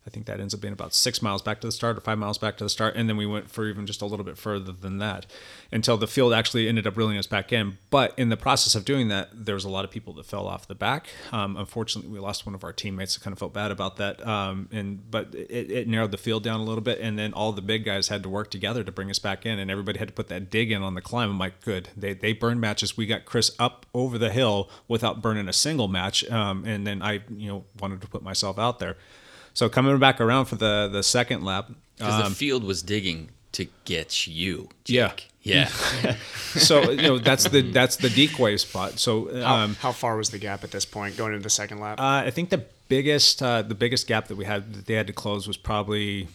I think that ends up being about six miles back to the start or five miles back to the start. And then we went for even just a little bit further than that until the field actually ended up reeling us back in. But in the process of doing that, there was a lot of people that fell off the back. Um, unfortunately, we lost one of our teammates. I kind of felt bad about that. Um, and But it, it narrowed the field down a little bit. And then all the big guys had to work together to bring us back in. And everybody had to put that dig in on the climb. I'm like, good. They, they burned matches. We got Chris up over the hill without burning a single match. Um, and then I, you know, wanted to put myself out there. So coming back around for the the second lap, Because um, the field was digging to get you. Yeah. Jake. Yeah. so you know that's the that's the decoy spot. So How, um, how far was the gap at this point going into the second lap? uh, I think the biggest uh, the biggest gap that we had that they had to close was probably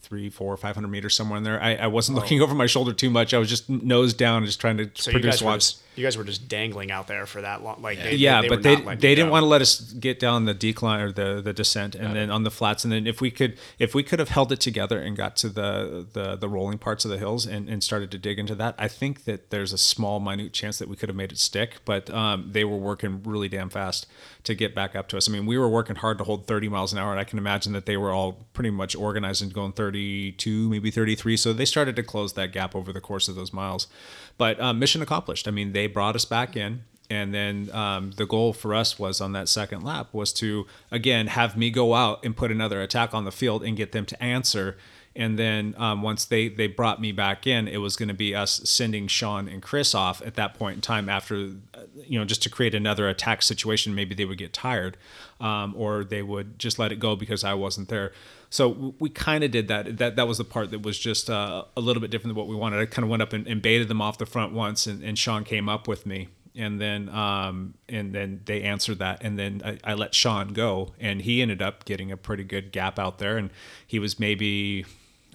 three, four, five hundred meters somewhere in there. I, I wasn't looking over my shoulder too much. I was just nose down, just trying to so you produce guys, were watts. Just, You guys were just dangling out there for that long. Like, they, yeah, they but they they didn't go. want to let us get down the decline or the the descent, and then on the flats, and then if we could if we could have held it together and got to the the the rolling parts of the hills and, and started to dig into that, I think that there's a small minute chance that we could have made it stick. But um, they were working really damn fast to get back up to us. I mean, we were working hard to hold 30 miles an hour, and I can imagine that they were all pretty much organized and going 32, maybe 33. So they started to close that gap over the course of those miles. But um, mission accomplished. I mean, they brought us back in and then um, the goal for us was on that second lap was to again have me go out and put another attack on the field and get them to answer. And then um, once they they brought me back in it was going to be us sending sean and chris off at that point in time after uh, you know just to create another attack situation. Maybe they would get tired um, or they would just let it go because i wasn't there so we kind of did that. That that was the part that was just uh, a little bit different than what we wanted. I kind of went up and, and baited them off the front once and, and sean came up with me. And then um, and then they answered that, and then I, I let Sean go, and he ended up getting a pretty good gap out there, and he was maybe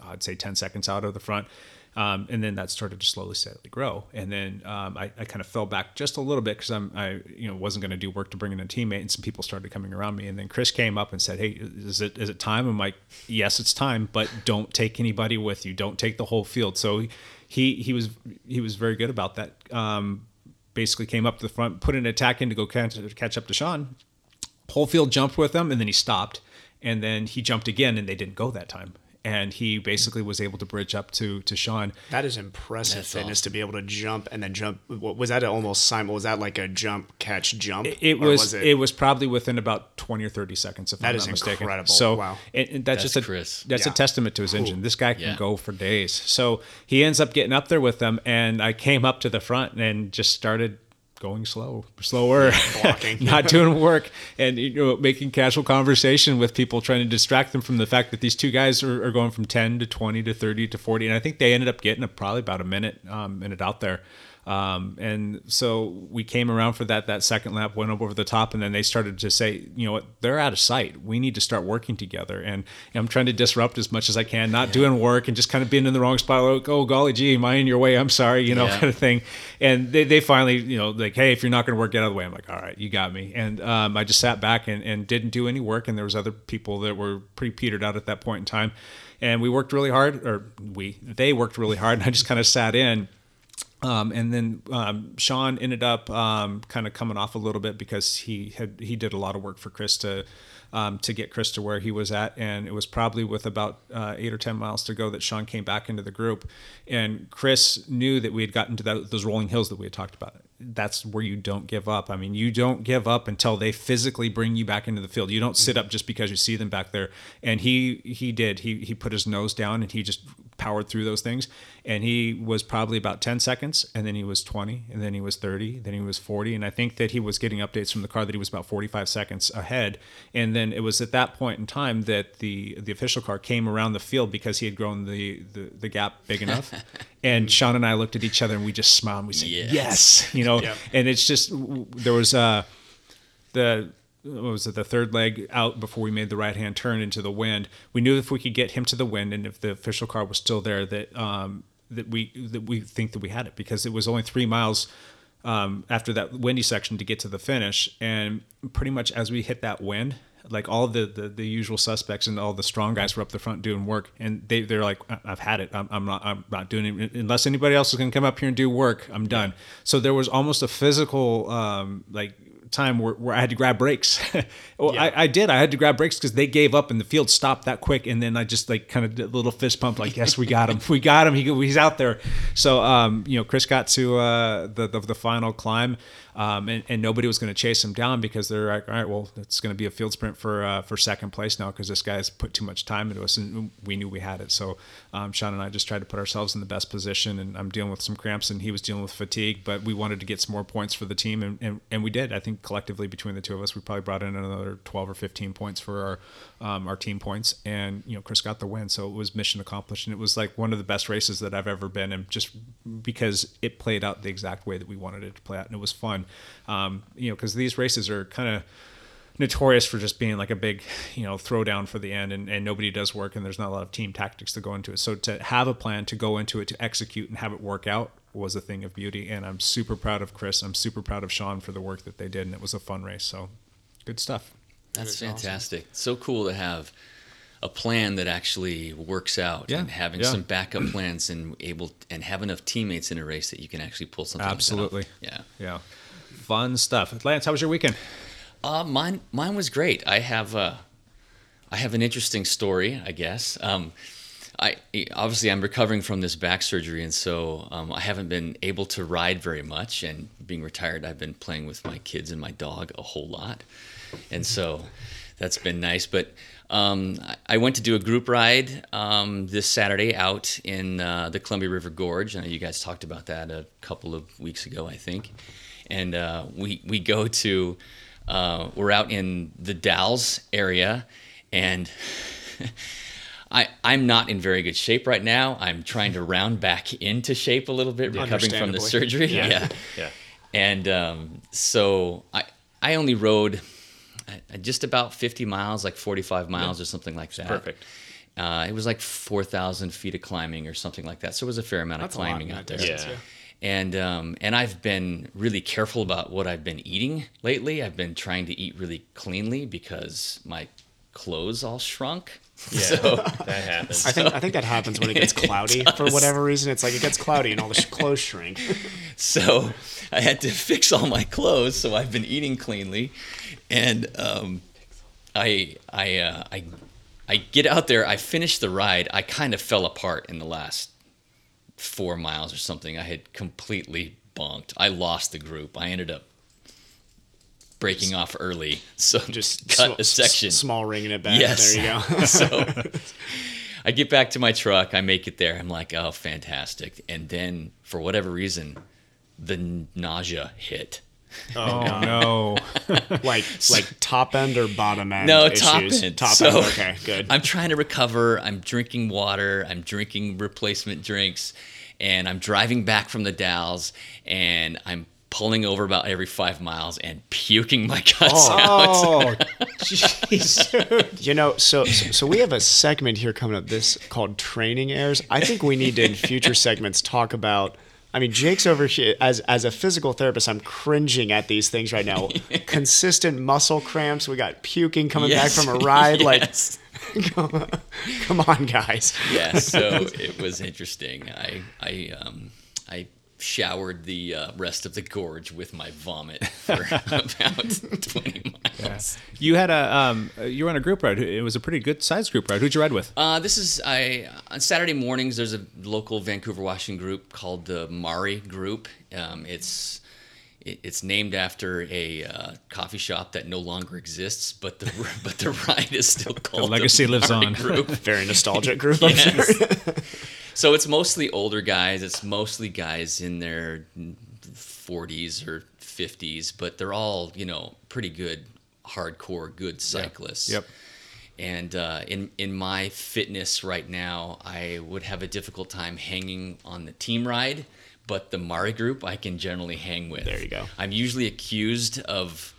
I'd say ten seconds out of the front. Um, and then that started to slowly, steadily grow. And then um, I, I kind of fell back just a little bit because I'm, I, you know, wasn't going to do work to bring in a teammate, and some people started coming around me. And then Chris came up and said, "Hey, is it is it time?" I'm like, "Yes, it's time, but don't take anybody with you. Don't take the whole field." So he he was he was very good about that. Um, basically came up to the front, put an attack in to go catch, catch up to Sean. Whole field jumped with him, and then he stopped, and then he jumped again, and they didn't go that time. And he basically was able to bridge up to to Sean. That is impressive That's fitness awesome. to be able to jump and then jump. What, was that almost simul? Was that like a jump catch jump? It Or was, it, was probably within about twenty or thirty seconds, if That I'm is not mistaken. incredible. So, Wow. and, and that's, That's just a Chris. that's Yeah. a testament to his engine. This guy can Yeah. go for days. So he ends up getting up there with them, and I came up to the front and just started going slow, slower, not doing work, and you know making casual conversation with people, trying to distract them from the fact that these two guys are, are going from ten to twenty to thirty to forty, and I think they ended up getting a, probably about a minute um, minute out there. Um, and so we came around for that that second lap, went up over the top, and then they started to say, you know what, they're out of sight. We need to start working together. And, I'm trying to disrupt as much as I can, not doing work and just kind of being in the wrong spot. Like, oh golly gee, am I in your way? I'm sorry, you know, Yeah. kind of thing. And they, they finally, you know, like, hey, if you're not going to work, get out of the way. I'm like, all right, you got me. And um, I just sat back and, and didn't do any work. And there was other people that were pretty petered out at that point in time. And we worked really hard, or we, they worked really hard, and I just kind of sat in. Um, and then um, Sean ended up um, kind of coming off a little bit because he had he did a lot of work for Chris to um, to get Chris to where he was at, and it was probably with about uh, eight or ten miles to go that Sean came back into the group, and Chris knew that we had gotten to that, those rolling hills that we had talked about. That's where you don't give up. I mean, you don't give up until they physically bring you back into the field. You don't sit up just because you see them back there. And he he did. He he put his nose down and he just powered through those things. And he was probably about 10 seconds, and then he was 20, and then he was 30, then he was 40. And I think that he was getting updates from the car that he was about 45 seconds ahead. And then it was at that point in time that the the official car came around the field because he had grown the the, the gap big enough. and Sean and I looked at each other and we just smiled and we said, Yes. yes, you know. Yep. And it's just there was uh the what was it the third leg out before we made the right hand turn into the wind. We knew if we could get him to the wind and if the official car was still there that um that we that we think that we had it because it was only three miles um, after that windy section to get to the finish. And pretty much as we hit that wind like all the, the the usual suspects and all the strong guys were up the front doing work and they they're like "I- I've had it. I'm, I'm not I'm not doing it. Unless anybody else is going to come up here and do work I'm done. So there was almost a physical um like time where, where I had to grab brakes. well, Yeah. I, I did. I had to grab brakes because they gave up and the field stopped that quick. And then I just like kind of did a little fist pump, like, yes, we got him. We got him. He, he's out there. So, um, you know, Chris got to uh, the, the, the final climb um, and, and nobody was going to chase him down because they're like, all right, well, it's going to be a field sprint for, uh, for second place now because this guy's put too much time into us and we knew we had it. So um, Sean and I just tried to put ourselves in the best position and I'm dealing with some cramps and he was dealing with fatigue, but we wanted to get some more points for the team and, and, and we did. I think collectively between the two of us, we probably brought in another 12 or 15 points for our, um, our team points. And, you know, Chris got the win. So it was mission accomplished. And it was like one of the best races that I've ever been in just because it played out the exact way that we wanted it to play out. And it was fun. Um, you know, cause these races are kind of, notorious for just being like a big, you know, throwdown for the end and, and nobody does work and there's not a lot of team tactics to go into it. So to have a plan to go into it, to execute and have it work out was a thing of beauty. And I'm super proud of Chris. I'm super proud of Sean for the work that they did, and it was a fun race. So good stuff. That's is awesome. fantastic. So cool to have a plan that actually works out Yeah, and having yeah. some backup plans and able and have enough teammates in a race that you can actually pull something. like that off. Absolutely. Yeah. Yeah, fun stuff. Lance, how was your weekend? Uh, mine mine was great. I have uh, I have an interesting story, I guess. Um, I obviously I'm recovering from this back surgery, and so um, I haven't been able to ride very much. And being retired, I've been playing with my kids and my dog a whole lot, and so that's been nice. But um, I- went to do a group ride um, this Saturday out in uh, the Columbia River Gorge. You guys talked about that a couple of weeks ago, I think. And uh, we we go to uh, we're out in the Dalles area, and I I'm not in very good shape right now. I'm trying to round back into shape a little bit, recovering from the surgery. Yeah. yeah. Yeah. And um, so I I only rode uh, just about 50 miles, like 45 miles or something like that. perfect. Uh, it was like 4,000 feet of climbing or something like that. So it was a fair amount That's of lot climbing out there. distance, Yeah. And um, and I've been really careful about what I've been eating lately. I've been trying to eat really cleanly because my clothes all shrunk. Yeah. So that happens. I think I think that happens when it gets cloudy for whatever reason. It's like it gets cloudy and all the sh- clothes shrink. so I had to fix all my clothes. So I've been eating cleanly, and um, I I uh, I I get out there. I finish the ride. I kind of fell apart in the last four miles or something. I had completely bonked. I lost the group. I ended up breaking off early. So Just cut sm- a section. s- small ring in it back. Yes. There you go. so I get back to my truck. I make it there. I'm like, oh, fantastic. And then for whatever reason, the nausea hit. Oh, oh no! like like top end or bottom end? No, issues? top end. Top So, end. Okay, good. I'm trying to recover. I'm drinking water. I'm drinking replacement drinks, and I'm driving back from the Dalles, and I'm pulling over about every five miles and puking my guts oh. out. Oh, jeez. You know, so, so so we have a segment here coming up. This called training airs. I think we need to in future segments talk about. I mean, Jake's over here as as a physical therapist. I'm cringing at these things right now. Consistent muscle cramps. We got puking coming Yes. back from a ride. Yes. Like, come on, guys. yeah, so it was interesting. I I um I showered the uh, rest of the gorge with my vomit for about 20 miles. You had a um, you were on a group ride. It was a pretty good sized group ride. Who'd you ride with? Uh, this is I on Saturday mornings. There's a local Vancouver, Washington group called the Mari Group. Um, it's it, it's named after a uh, coffee shop that no longer exists, but the but the ride is still called the legacy lives Mari on. Group. Very nostalgic group. I'm sure. Yes. So it's mostly older guys. It's mostly guys in their 40s or 50s, but they're all, you know, pretty good, hardcore, good cyclists. Yep. And uh, in in my fitness right now, I would have a difficult time hanging on the team ride, but the Mari group I can generally hang with. There you go. I'm usually accused of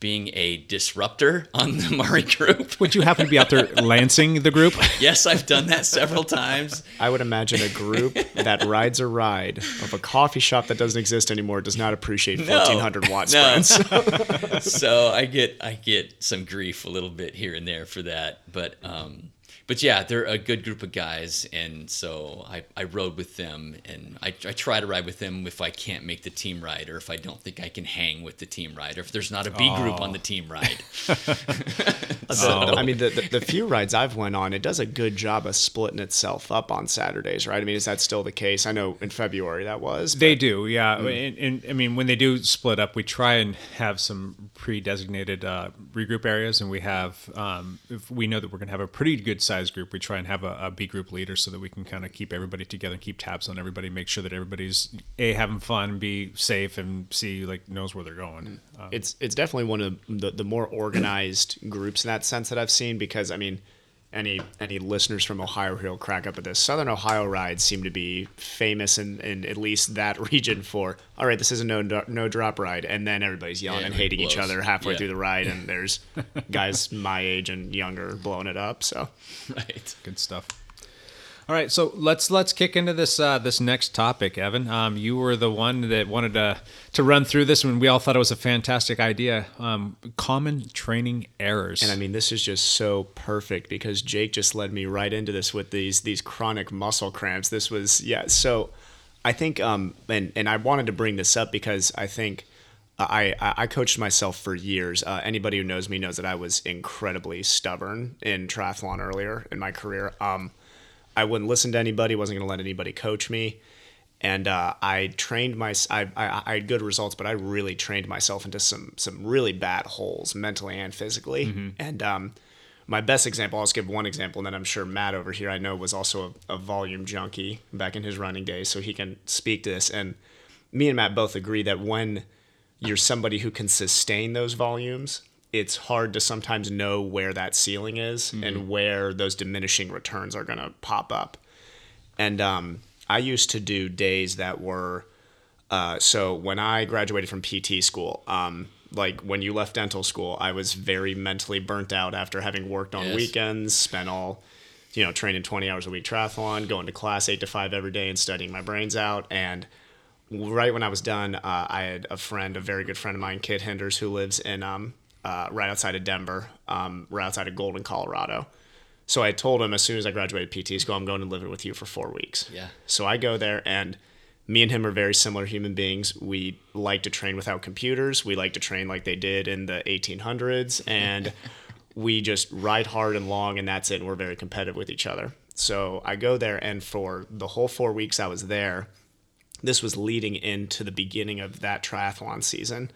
being a disruptor on the Mari group. Would you happen to be out there lancing the group? yes, I've done that several times. I would imagine a group that rides a ride of a coffee shop that doesn't exist anymore does not appreciate 1400 watt No. sprints. so I get I get some grief a little bit here and there for that, but um, but yeah, they're a good group of guys, and so I, I rode with them, and I, I try to ride with them if I can't make the team ride, or if I don't think I can hang with the team ride, or if there's not a B group on the team ride. So, I mean, the, the, the few rides I've went on, it does a good job of splitting itself up on Saturdays, right? I mean, is that still the case? I know in February that was. They but- do, yeah. And, and I mean, when they do split up, we try and have some pre-designated uh, regroup areas, and we have, um, if we know that we're going to have a pretty good sized group, we try and have a, a B group leader so that we can kind of keep everybody together and keep tabs on everybody, make sure that everybody's a having fun, b safe, and c like knows where they're going. Um, it's it's definitely one of the, the more organized groups in that sense that I've seen because I mean any any listeners from Ohio who will crack up at this Southern Ohio rides seem to be famous in, in at least that region for all right this is a no no drop ride and then everybody's yelling Yeah, and everybody hating each other halfway Yeah. through the ride and there's guys my age and younger blowing it up so right. good stuff. All right, so let's let's kick into this uh, this next topic, Evan. Um, you were the one that wanted to to run through this when we all thought it was a fantastic idea. Um, common training errors. And I mean, this is just so perfect because Jake just led me right into this with these these chronic muscle cramps. This was yeah. So I think um and and I wanted to bring this up because I think I I I coached myself for years. Uh, anybody who knows me knows that I was incredibly stubborn in triathlon earlier in my career. Um, I wouldn't listen to anybody. wasn't going to let anybody coach me. And uh, I trained my I, I, I had good results, but I really trained myself into some some really bad holes mentally and physically. And um, my best example, I'll just give one example, and then I'm sure Matt over here I know was also a, a volume junkie back in his running days, so he can speak to this. And me and Matt both agree that when you're somebody who can sustain those volumes, it's hard to sometimes know where that ceiling is and where those diminishing returns are going to pop up. And um, I used to do days that were uh, so when I graduated from PT school, um, like when you left dental school, I was very mentally burnt out after having worked on Yes. weekends, spent all, you know, training 20 hours a week triathlon, going to class eight to five every day and studying my brains out. And right when I was done, uh, I had a friend, a very good friend of mine, Kid Henders, who lives in um, uh, right outside of Denver, um, right outside of Golden, Colorado. So I told him as soon as I graduated PT school, I'm going to live with you for four weeks. Yeah. So I go there, and me and him are very similar human beings. We like to train without computers. We like to train like they did in the 1800s, and we just ride hard and long, and that's it. And we're very competitive with each other. So I go there, and for the whole four weeks I was there, this was leading into the beginning of that triathlon season.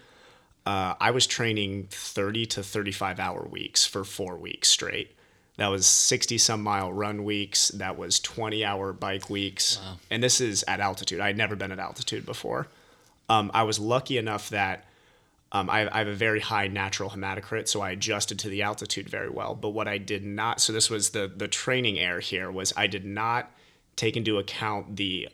Uh, I was training 30 to 35 hour weeks for four weeks straight. That was 60 some mile run weeks. That was 20 hour bike weeks. And this is at altitude. I had never been at altitude before. Um, I was lucky enough that um, I, I have a very high natural hematocrit, so I adjusted to the altitude very well. But what I did not, so this was the the training error here, was I did not take into account the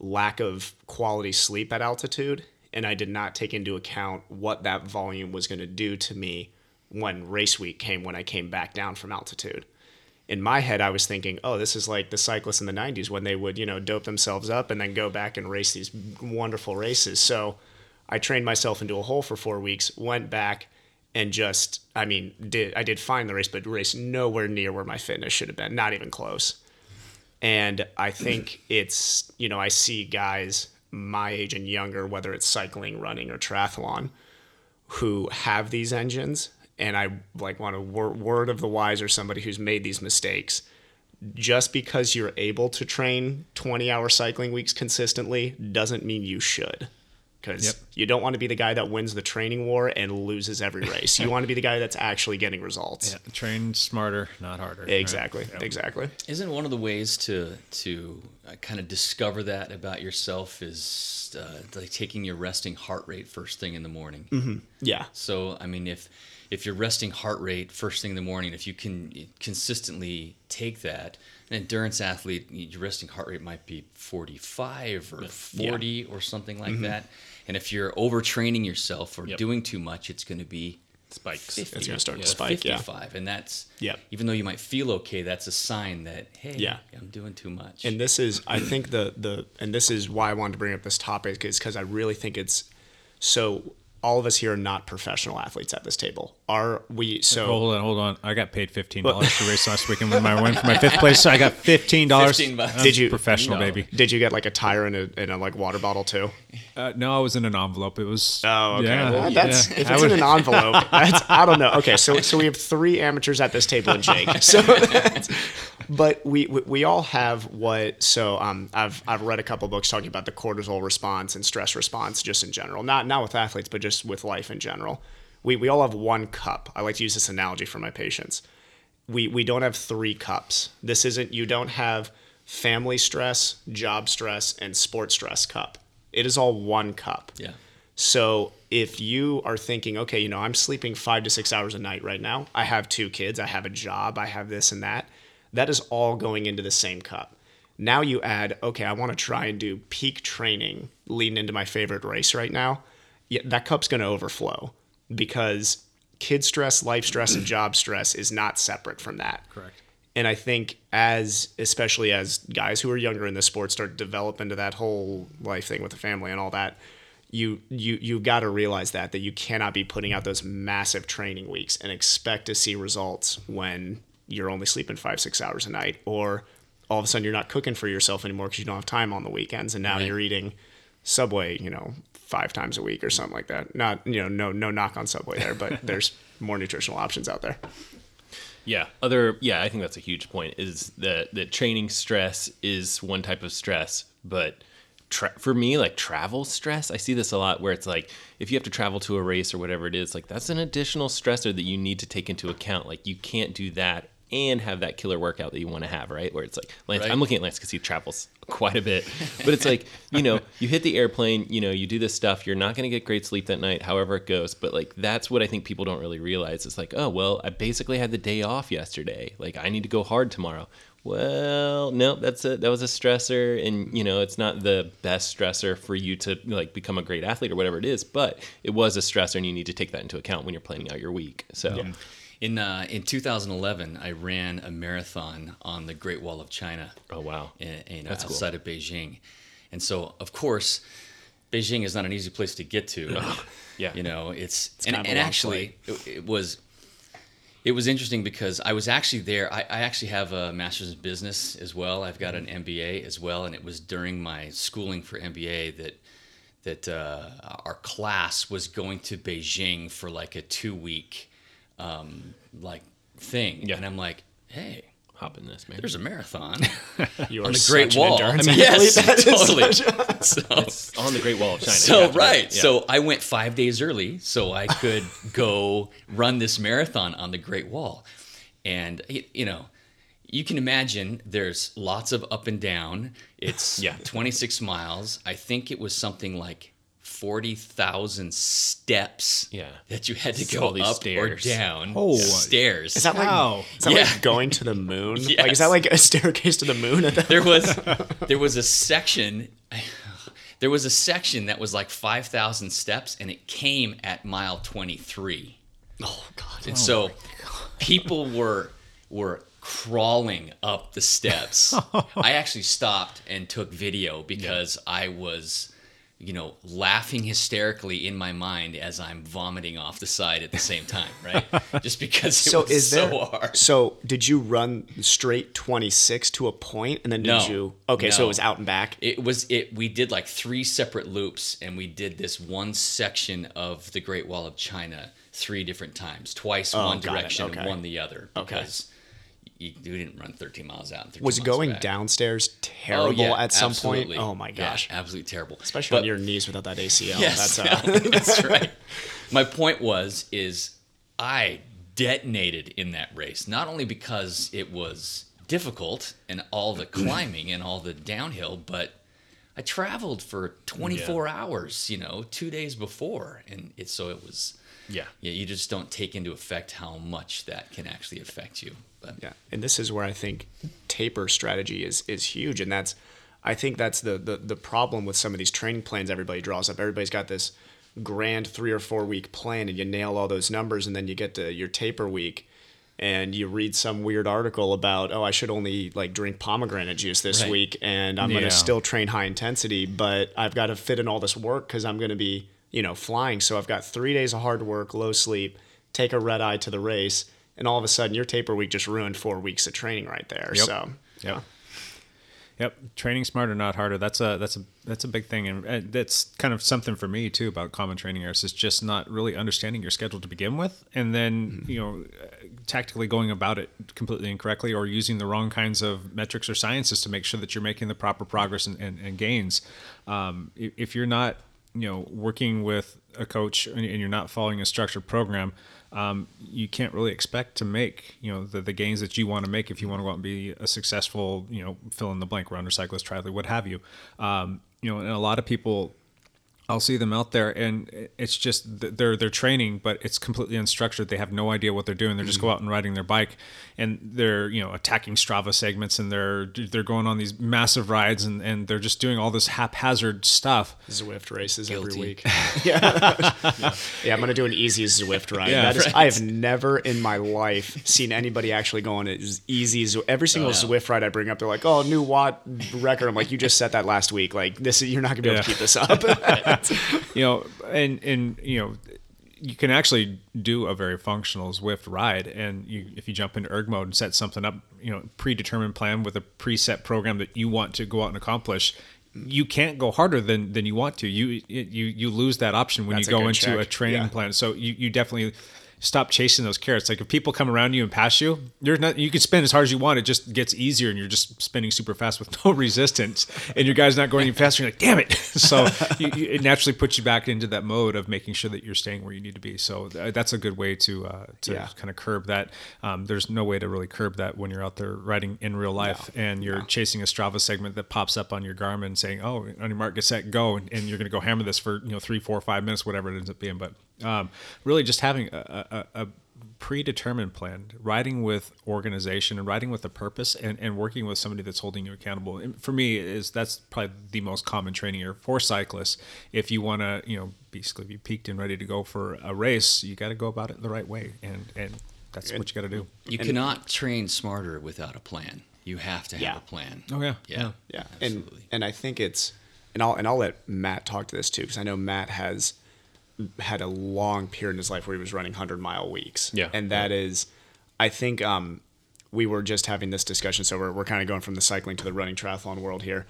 lack of quality sleep at altitude, and I did not take into account what that volume was going to do to me when race week came when I came back down from altitude. In my head, I was thinking, oh, this is like the cyclists in the 90s when they would, you know, dope themselves up and then go back and race these wonderful races. So I trained myself into a hole for four weeks, went back and just, I mean, did I did fine the race, but raced nowhere near where my fitness should have been, not even close. And I think it's, you know, I see guys my age and younger, whether it's cycling, running, or triathlon, who have these engines. And I like want a wor- word of the wise or somebody who's made these mistakes. Just because you're able to train 20 hour cycling weeks consistently doesn't mean you should. Because Yep. you don't want to be the guy that wins the training war and loses every race. you want to be the guy that's actually getting results. Yeah, train smarter, not harder. right? Exactly. Yep. Exactly. Isn't one of the ways to to uh, kind of discover that about yourself is uh, like taking your resting heart rate first thing in the morning? Yeah. So I mean, if if your resting heart rate first thing in the morning, if you can consistently take that, an endurance athlete, your resting heart rate might be 45 or 40 or something like that. And if you're overtraining yourself or Yep. doing too much, it's going to be Spikes. 50 It's gonna start to or spike, yeah. 55. And that's, Yep. even though you might feel okay, that's a sign that, hey, Yeah. I'm doing too much. and this is i think the the and this is why i wanted to bring up this topic is because i really think it's so all of us here are not professional athletes at this table are we so Hold on, hold on. I got paid fifteen dollars to race last weekend with my win for my fifth place. So I got fifteen dollars. Did you- professional No. baby? did you get like a tire and a, and a like water bottle too Uh, no, I was in an envelope. It was. oh okay Yeah, well, that's yeah. if it's would- in an envelope that's i don't know okay so so we have three amateurs at this table and jake so that's, but we, we we all have what so um i've i've read a couple books talking about the cortisol response and stress response just in general. Not not with athletes but just with life in general. We we all have one cup. I like to use this analogy for my patients. We we don't have three cups. This isn't you don't have family stress job stress and sports stress cup. It is all one cup. Yeah. so if you are thinking, okay, you know, I'm sleeping five to six hours a night right now, I have two kids, I have a job, I have this and that, that is all going into the same cup. Now you add, okay, I want to try and do peak training leading into my favorite race right now. Yeah, that cup's going to overflow because kid stress, life stress, and job stress is not separate from that. Correct. And I think as especially as guys who are younger in the sport start to develop into that whole life thing with the family and all that, you you you've got to realize that that you cannot be putting out those massive training weeks and expect to see results when you're only sleeping five six hours a night or all of a sudden you're not cooking for yourself anymore because you don't have time on the weekends and now Right. you're eating subway you know five times a week or something like that not you know no no knock on subway there but there's more nutritional options out there Yeah. Other yeah, I think that's a huge point is that that training stress is one type of stress, but tra- for me like travel stress, I see this a lot where it's like if you have to travel to a race or whatever it is, like that's an additional stressor that you need to take into account. Like you can't do that and have that killer workout that you want to have, right? Where it's like Lance, Right. I'm looking at Lance because he travels quite a bit, but it's like you know you hit the airplane, you know you do this stuff, you're not going to get great sleep that night, however it goes. But like that's what I think people don't really realize. It's like oh well, I basically had the day off yesterday, like I need to go hard tomorrow. Well, no, that's a that was a stressor, and you know it's not the best stressor for you to like become a great athlete or whatever it is, but it was a stressor, and you need to take that into account when you're planning out your week. So. In uh, in 2011, I ran a marathon on the Great Wall of China. Oh wow. in, in, That's cool. outside of Beijing, and so of course, Beijing is not an easy place to get to. Yeah. you know it's, kind and, and actually it, it was it was interesting because I was actually there. I, I actually have a master's in business as well. I've got an MBA as well, and it was during my schooling for MBA that that uh, our class was going to Beijing for like a two week um, like thing, Yeah. and I'm like, hey. Hop in this, man. There's a marathon you on the Great Wall. I mean, yes, totally. so, on the Great Wall of China. So right. Yeah. So I went five days early so I could go run this marathon on the Great Wall, and you know, you can imagine there's lots of up and down. It's Yeah. 26 miles. I think it was something like. 40,000 steps Yeah. that you had to It's go all these up stairs. or down. Oh. stairs. Is that Wow. like is that Yeah. like going to the moon? Like is that like a staircase to the moon? At there was there was a section there was a section that was like 5000 steps and it came at mile 23 oh god. and oh so people were were crawling up the steps i actually stopped and took video because i was you know laughing hysterically in my mind as i'm vomiting off the side at the same time right just because it So was is there? so hard So did you run straight 26 to a point, and then did No. you? Okay, so it was out and back. It was it. We did like three separate loops, and we did this one section of the Great Wall of China three different times. Twice Oh, one direction Okay. and one the other. Okay. You, you didn't run 13 miles out. And 13 Was going back. downstairs terrible Oh, yeah, at some absolutely. point? Oh my Yeah, gosh. absolutely terrible. Especially But- on your knees without that ACL. Yes, That's uh, that's right. My point was is I detonated in that race not only because it was difficult and all the climbing and all the downhill, but I traveled for 24 hours, you know, two days before, and it so it was. Yeah. Yeah, you just don't take into effect how much that can actually affect you. But Yeah, and this is where I think taper strategy is is huge, and that's I think that's the the the problem with some of these training plans everybody draws up. Everybody's got this grand three or four week plan, and you nail all those numbers, and then you get to your taper week, and you read some weird article about oh I should only like drink pomegranate juice this Right. week, and I'm Yeah. gonna still train high intensity, but I've got to fit in all this work because I'm gonna be you know flying, so I've got three days of hard work, low sleep, take a red eye to the race and all of a sudden your taper week just ruined four weeks of training right there. Yep. So Yep. Yep. Training smarter, not harder. That's a that's a that's a big thing, and that's kind of something for me too about common training errors. Is just not really understanding your schedule to begin with, and then you know, tactically going about it completely incorrectly, or using the wrong kinds of metrics or sciences to make sure that you're making the proper progress and, and, and gains. Um, if if you're not you know working with a coach and and you're not following a structured program um, you can't really expect to make you know the, the gains that you want to make if you want to go out and be a successful you know fill in the blank runner cyclist triathlete what have you. Um, you know and a lot of people I'll see them out there, and it's just they're they're training, but it's completely unstructured. They have no idea what they're doing. They're just go mm-hmm. out and riding their bike, and they're you know attacking Strava segments, and they're they're going on these massive rides, and, and they're just doing all this haphazard stuff. Zwift races every week. yeah. yeah, I'm gonna do an easy Zwift ride. Yeah, that is, right. I have never in my life seen anybody actually go on as easy as every single oh, Zwift ride I bring up. They're like, "Oh, new watt record." I'm like, "You just set that last week. Like this, you're not gonna be able to keep this up." you know, and and you know, you can actually do a very functional Zwift ride, and you if you jump into erg mode and set something up, you know, predetermined plan with a preset program that you want to go out and accomplish. You can't go harder than than you want to. You you you lose that option when That's you go good into check. a training Yeah. plan. So you you definitely stop chasing those carrots. Like if people come around you and pass you, there's not you can spin as hard as you want. It just gets easier, and you're just spinning super fast with no resistance, and your guy's not going any faster. You're like, damn it! So you, you, it naturally puts you back into that mode of making sure that you're staying where you need to be. So th- that's a good way to uh, to Yeah. kind of curb that. Um, there's no way to really curb that when you're out there riding in real life and you're chasing a Strava segment that pops up on your Garmin saying, "Oh, on your mark, get set, go," and, and you're going to go hammer this for you know three, four, five minutes, whatever it ends up being. But um, really, just having a, a, a predetermined plan, riding with organization and riding with a purpose and, and working with somebody that's holding you accountable. And for me is that's probably the most common training here for cyclists. If you want to, you know, basically be peaked and ready to go for a race, you got to go about it the right way. And, and that's what you got to do. You cannot train smarter without a plan. You have to have Yeah. a plan. Oh yeah. Yeah. Yeah, Absolutely. and and I think it's and I'll and I'll let Matt talk to this too because I know Matt has had a long period in his life where he was running hundred mile weeks. Yeah. and that is, I think um, we were just having this discussion, so we're we're kind of going from the cycling to the running triathlon world here.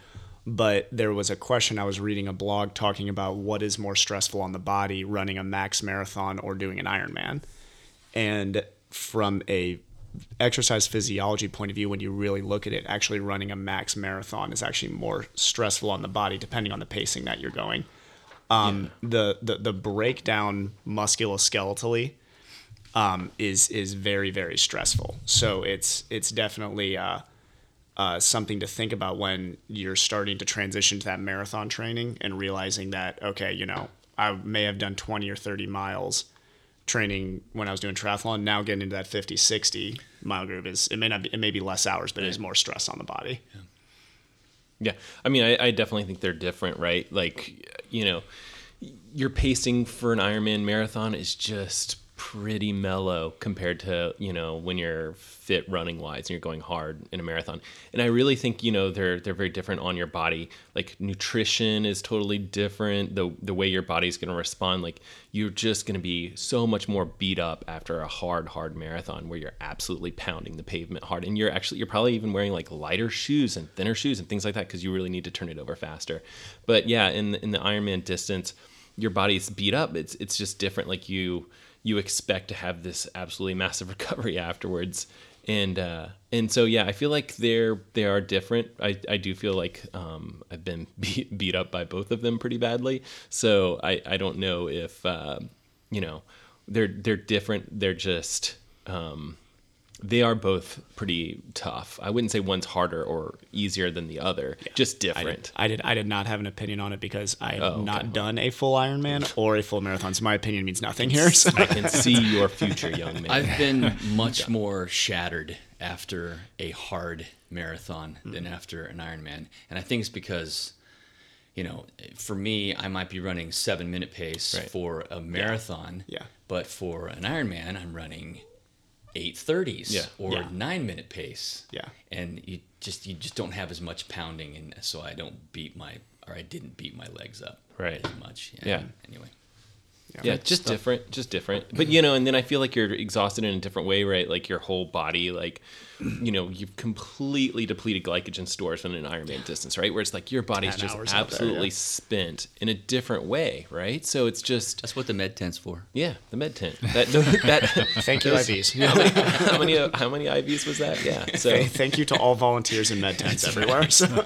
But there was a question I was reading a blog talking about what is more stressful on the body, running a max marathon or doing an Ironman, and from a exercise physiology point of view when you really look at it actually running a max marathon is actually more stressful on the body depending on the pacing that you're going um, the, the the breakdown musculoskeletally um, is is very very stressful so it's it's definitely uh, uh, something to think about when you're starting to transition to that marathon training and realizing that okay you know I may have done 20 or 30 miles training when I was doing triathlon. Now getting into that 50, 60 mile group is it may not be it may be less hours, but it is more stress on the body. Yeah, I mean, I, I definitely think they're different, right? Like, you know, your pacing for an Ironman marathon is just pretty mellow compared to you know when you're fit running wise and you're going hard in a marathon. And I really think you know they're they're very different on your body. Like nutrition is totally different. The the way your body's going to respond, like you're just going to be so much more beat up after a hard hard marathon where you're absolutely pounding the pavement hard and you're actually you're probably even wearing like lighter shoes and thinner shoes and things like that because you really need to turn it over faster. But yeah, in in the Ironman distance, your body's beat up. It's it's just different. Like you you expect to have this absolutely massive recovery afterwards. And uh, and so yeah, I feel like they're they are different. I, I do feel like um, I've been beat, beat up by both of them pretty badly. So I, I don't know if uh, you know they're they're different. They're just um, they are both pretty tough. I wouldn't say one's harder or easier than the other. Just I different. did, I did I did not have an opinion on it because I have Oh, okay. not done a full Ironman or a full marathon. So my opinion means nothing here. So. I can see your future, young man. I've been much more shattered after a hard marathon hmm. than after an Ironman, and I think it's because, you know, for me, I might be running seven minute pace Right. for a marathon, Yeah. but for an Ironman, I'm running eight thirties Yeah. or Yeah. nine minute pace, Yeah. and you just you just don't have as much pounding, and so I don't beat my or I didn't beat my legs up Right. as much. Yeah. Anyway. Yeah, just different, just different. But you know, and then I feel like you're exhausted in a different way, right? Like your whole body, like you know, you've completely depleted glycogen stores from an Ironman distance, right? Where it's like your body's just hours out there, absolutely yeah. spent in a different way, right? So it's just That's what the med tent's for. yeah, the med tent. That that Thank you, IVs. How many, how many how many IVs was that? Yeah. So Thank you to all volunteers in med tents everywhere. So.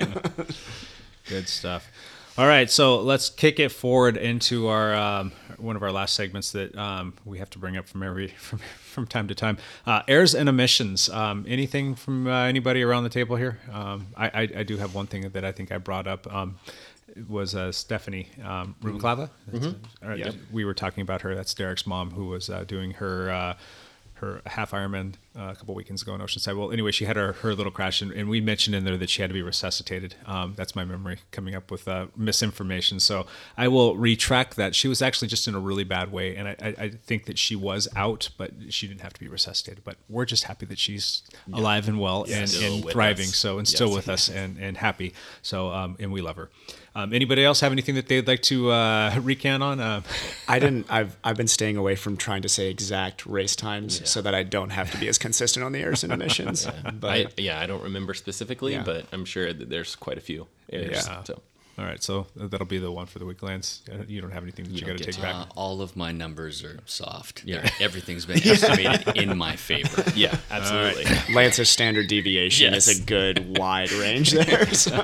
Good stuff. All right, so let's kick it forward into our um, one of our last segments that um, we have to bring up from every from from time to time. Uh, airs and emissions. Um, anything from uh, anybody around the table here? Um, I, I I do have one thing that I think I brought up. Um, was uh, Stephanie um, Rubalcava. All right, Yep. We were talking about her. That's Derek's mom, who was uh, doing her uh, her half Ironman uh, a couple weekends ago in Oceanside. Well, anyway, she had her, her little crash, and, and we mentioned in there that she had to be resuscitated. Um, that's my memory coming up with uh, misinformation. So I will retract that. She was actually just in a really bad way, and I, I, I think that she was out, but she didn't have to be resuscitated. But we're just happy that she's alive and well and, and thriving. us. So and still Yes. with us and, and happy. So um, and we love her. Um, anybody else have anything that they'd like to uh, recant on? Uh, I didn't. I've I've been staying away from trying to say exact race times so that I don't have to be as consistent on the airs and emissions. But I, yeah, I don't remember specifically, Yeah. but I'm sure that there's quite a few airs. Yeah. So all right, so that'll be the one for the week, Lance. Uh, You don't have anything that you, don't got to get take back. Uh, all of my numbers are soft. Yeah. They're- Everything's been estimated in my favor. yeah, absolutely. Lance's standard deviation Yes. is a good wide range there. so.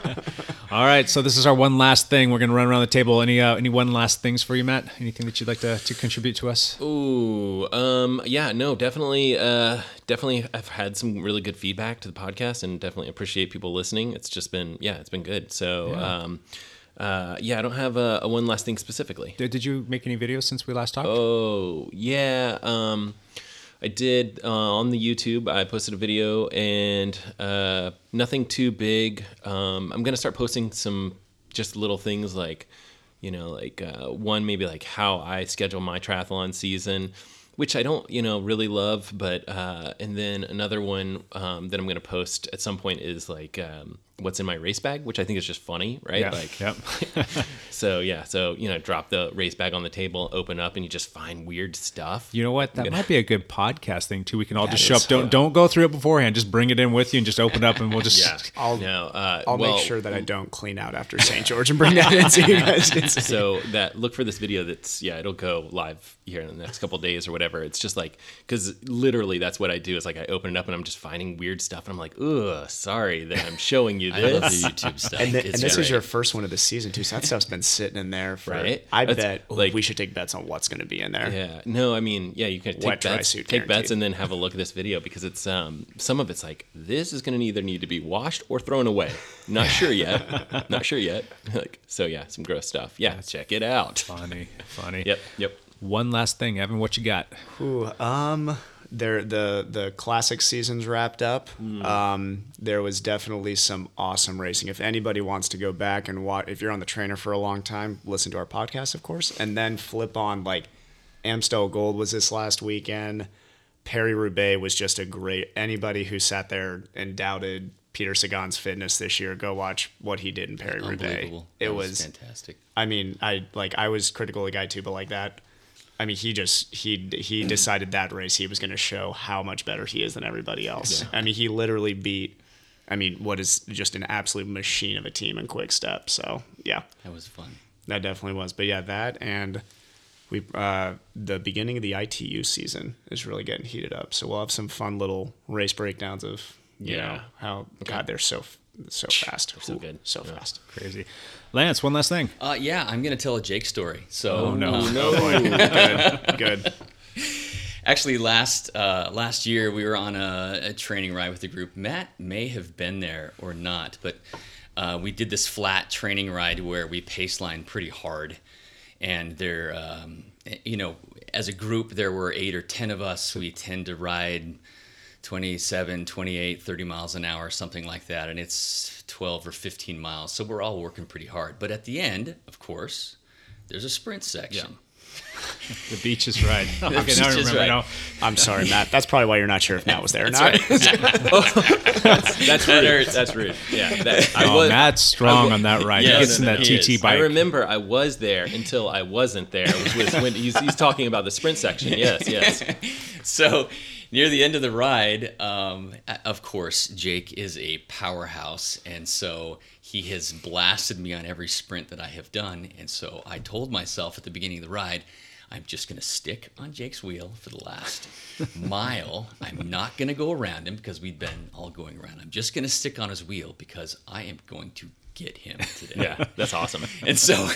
All right, so this is our one last thing. We're going to run around the table. Any uh, any one last things for you, Matt? Anything that you'd like to, to contribute to us? Ooh, um, yeah, no, definitely, uh, definitely. I've had some really good feedback to the podcast, and definitely appreciate people listening. It's just been, yeah, it's been good. So, um, uh, yeah, I don't have a, a one last thing specifically. Did, did you make any videos since we last talked? Oh, yeah. Um, I did uh, on the YouTube. I posted a video, and uh, nothing too big. Um, I'm gonna start posting some just little things like, you know, like uh, one maybe like how I schedule my triathlon season, which I don't, you know, really love. But uh, and then another one um, that I'm gonna post at some point is like um, what's in my race bag, which I think is just funny, right? yeah. Like, yep. so yeah, so you know, drop the race bag on the table, open up, and you just find weird stuff. You know what? That gonna- might be a good podcast thing too. We can all just show is- up. Don't don't go through it beforehand. Just bring it in with you and just open up and we'll just. Yeah, I'll- no, uh, I'll well, make sure that I don't clean out after St. George and bring that in so you guys can see. so that look for this video that's yeah it'll go live here in the next couple days or whatever it's just like because literally that's what i do is like i open it up and i'm just finding weird stuff and i'm like ugh sorry that i'm showing you I love the YouTube stuff. And, th- It's and this is your first one of the season too, so that stuff's been sitting in there for. Right? I That's- bet like- we should take bets on what's going to be in there. yeah no i mean yeah you can take Wet bets suit take bets and then have a look at this video because it's um some of it's like this is going to either need to be washed or thrown away not sure yet not sure yet like so yeah some gross stuff yeah check it out Funny, funny. yep yep One last thing, Evan. What you got? Ooh, um, there the the classic season's wrapped up. Um, there was definitely some awesome racing. If anybody wants to go back and watch, if you're on the trainer for a long time, listen to our podcast, of course, and then flip on like Amstel Gold was this last weekend. Paris-Roubaix was just a great. Anybody who sat there and doubted Peter Sagan's fitness this year, go watch what he did in Paris-Roubaix. It That was fantastic. I mean, I like I was critical of the guy too, but like that, I mean, he just he he decided that race he was going to show how much better he is than everybody else. Yeah. I mean, he literally beat. I mean, what is just an absolute machine of a team in Quick-Step. So yeah, That was fun. that definitely was. But yeah, that and we uh, the beginning of the ITU season is really getting heated up. So we'll have some fun little race breakdowns of you Yeah. know how God they're so so fast, so Ooh, good. so Yeah. fast. Crazy. Lance, one last thing. Uh, yeah, I'm gonna tell a Jake story. So Oh, no. um, good, good. Actually, last uh, last year we were on a, a training ride with the group. Matt may have been there or not, but uh, we did this flat training ride where we pace paceline pretty hard, and there, um, you know, as a group there were eight or ten of us. We tend to ride 27, 28, 30 miles an hour, something like that, and it's 12 or 15 miles. So we're all working pretty hard. But at the end, of course, there's a sprint section. The beaches ride. okay, now I beaches remember. ride. Now. I'm sorry, Matt. That's probably why you're not sure if Matt was there or not. that's oh, rude that's rude yeah that, i Oh, was Matt's strong I- on that ride. Yeah, he gets no, in that he TT is. bike. I remember I was there until I wasn't there, which was when he's, he's talking about the sprint section. Yes, yes. so near the end of the ride um, of course jake is a powerhouse and so he has blasted me on every sprint that i have done and so i told myself at the beginning of the ride i'm just going to stick on jake's wheel for the last mile i'm not going to go around him because we've been all going around i'm just going to stick on his wheel because i am going to get him today. Yeah, that's awesome. And so,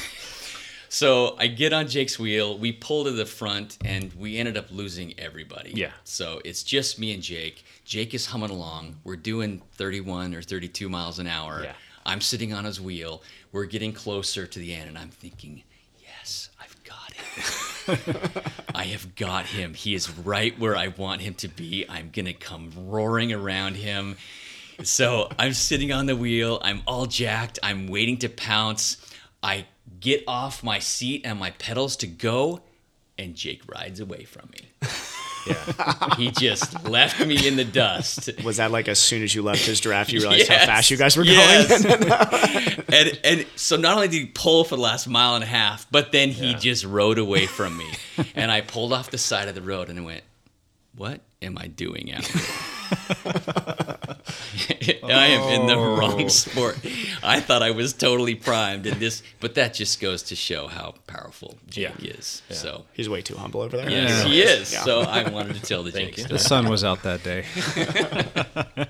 so I get on Jake's wheel. We pull to the front, and we ended up losing everybody. Yeah. So it's just me and Jake. Jake is humming along. We're doing 31 or 32 miles an hour. Yeah. I'm sitting on his wheel. We're getting closer to the end, and I'm thinking, yes, I've got him. I have got him. He is right where I want him to be. I'm gonna come roaring around him. So I'm sitting on the wheel. I'm all jacked. I'm waiting to pounce. I get off my seat and my pedals to go, and Jake rides away from me. Yeah. He just left me in the dust. Was that like as soon as you left his draft, you realized how fast you guys were Yes. going? and and so not only did he pull for the last mile and a half, but then he Yeah. just rode away from me. and I pulled off the side of the road and I went, "What am I doing out here?" I am in the Oh. wrong sport. I thought I was totally primed in this, but that just goes to show how powerful Jake Yeah. is. So He's way too humble over there. yes, Yeah. he is. Yeah. So I wanted to tell the Thank Jake story. The sun was out that day.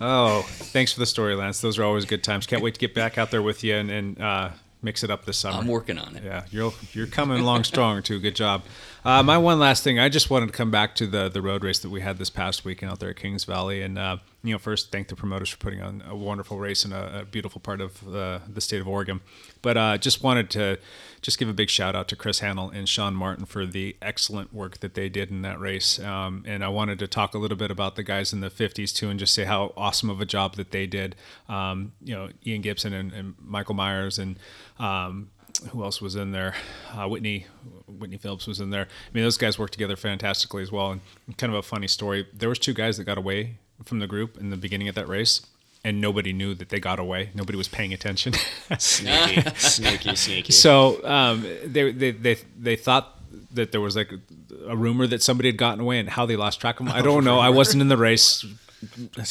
oh, thanks for the story, Lance. Those are always good times. Can't wait to get back out there with you and, and uh, mix it up this summer. I'm working on it. Yeah, you're you're coming along strong too. Good job. Uh, my one last thing, I just wanted to come back to the the road race that we had this past weekend out there at Kings Valley, and uh, you know, first thank the promoters for putting on a wonderful race in a, a beautiful part of uh, the state of Oregon. But uh, just wanted to just give a big shout out to Chris Hannell and Sean Martin for the excellent work that they did in that race. Um, and I wanted to talk a little bit about the guys in the 50s too, and just say how awesome of a job that they did. Um, you know, Ian Gibson and, and Michael Myers and um, who else was in there? Uh, Whitney Whitney Phillips was in there. I mean, those guys worked together fantastically as well. And kind of a funny story. There was two guys that got away from the group in the beginning of that race, and nobody knew that they got away. Nobody was paying attention. Sneaky, sneaky, sneaky. so um, they, they they they thought that there was like a rumor that somebody had gotten away, and how they lost track of them. I don't know. I wasn't in the race.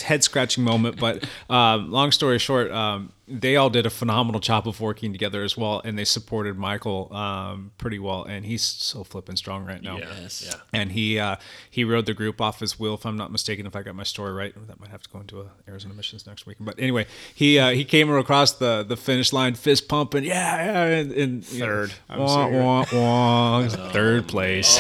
Head scratching moment, but um, long story short, um, they all did a phenomenal job of working together as well, and they supported Michael um, pretty well, and he's so flipping strong right now. Yes. Yeah. And he uh, he rode the group off his wheel, if I'm not mistaken. If I got my story right, that might have to go into a Arizona missions next week. But anyway, he uh, he came across the the finish line, fist pumping, yeah, yeah, and, and you know, Third. I'm wah, sorry. wah, wah, third place.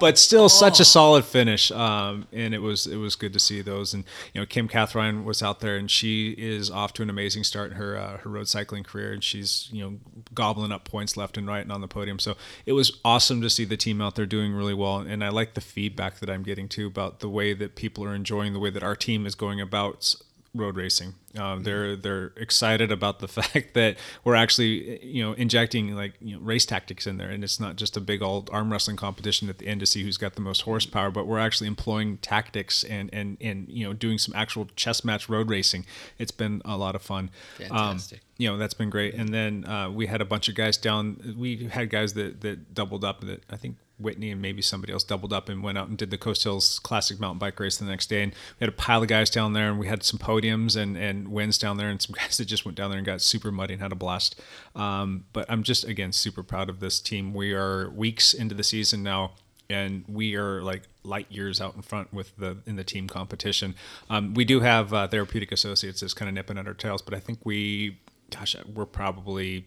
but still, such a solid finish. Um, and it was it was good to see those. And you know, Kim Catherine was out there, and she is off to an amazing start in her uh, her road cycling career, and she's you know gobbling up points left and right and on the podium. So it was awesome to see the team out there doing really well, and I like the feedback that I'm getting too about the way that people are enjoying the way that our team is going about road racing. Um, they're they're excited about the fact that we're actually you know injecting like you know race tactics in there, and it's not just a big old arm wrestling competition at the end to see who's got the most horsepower, but we're actually employing tactics and and and you know doing some actual chess match road racing. It's been a lot of fun. Fantastic. Um, you know that's been great. And then uh, we had a bunch of guys down. We had guys that that doubled up. That I think Whitney and maybe somebody else doubled up and went out and did the Coast Hills Classic mountain bike race the next day. And we had a pile of guys down there, and we had some podiums and and wins down there, and some guys that just went down there and got super muddy and had a blast. Um, but I'm just again super proud of this team. We are weeks into the season now and we are like light years out in front with the in the team competition. Um, we do have uh, therapeutic associates that's kind of nipping at our tails, but I think we, gosh, we're probably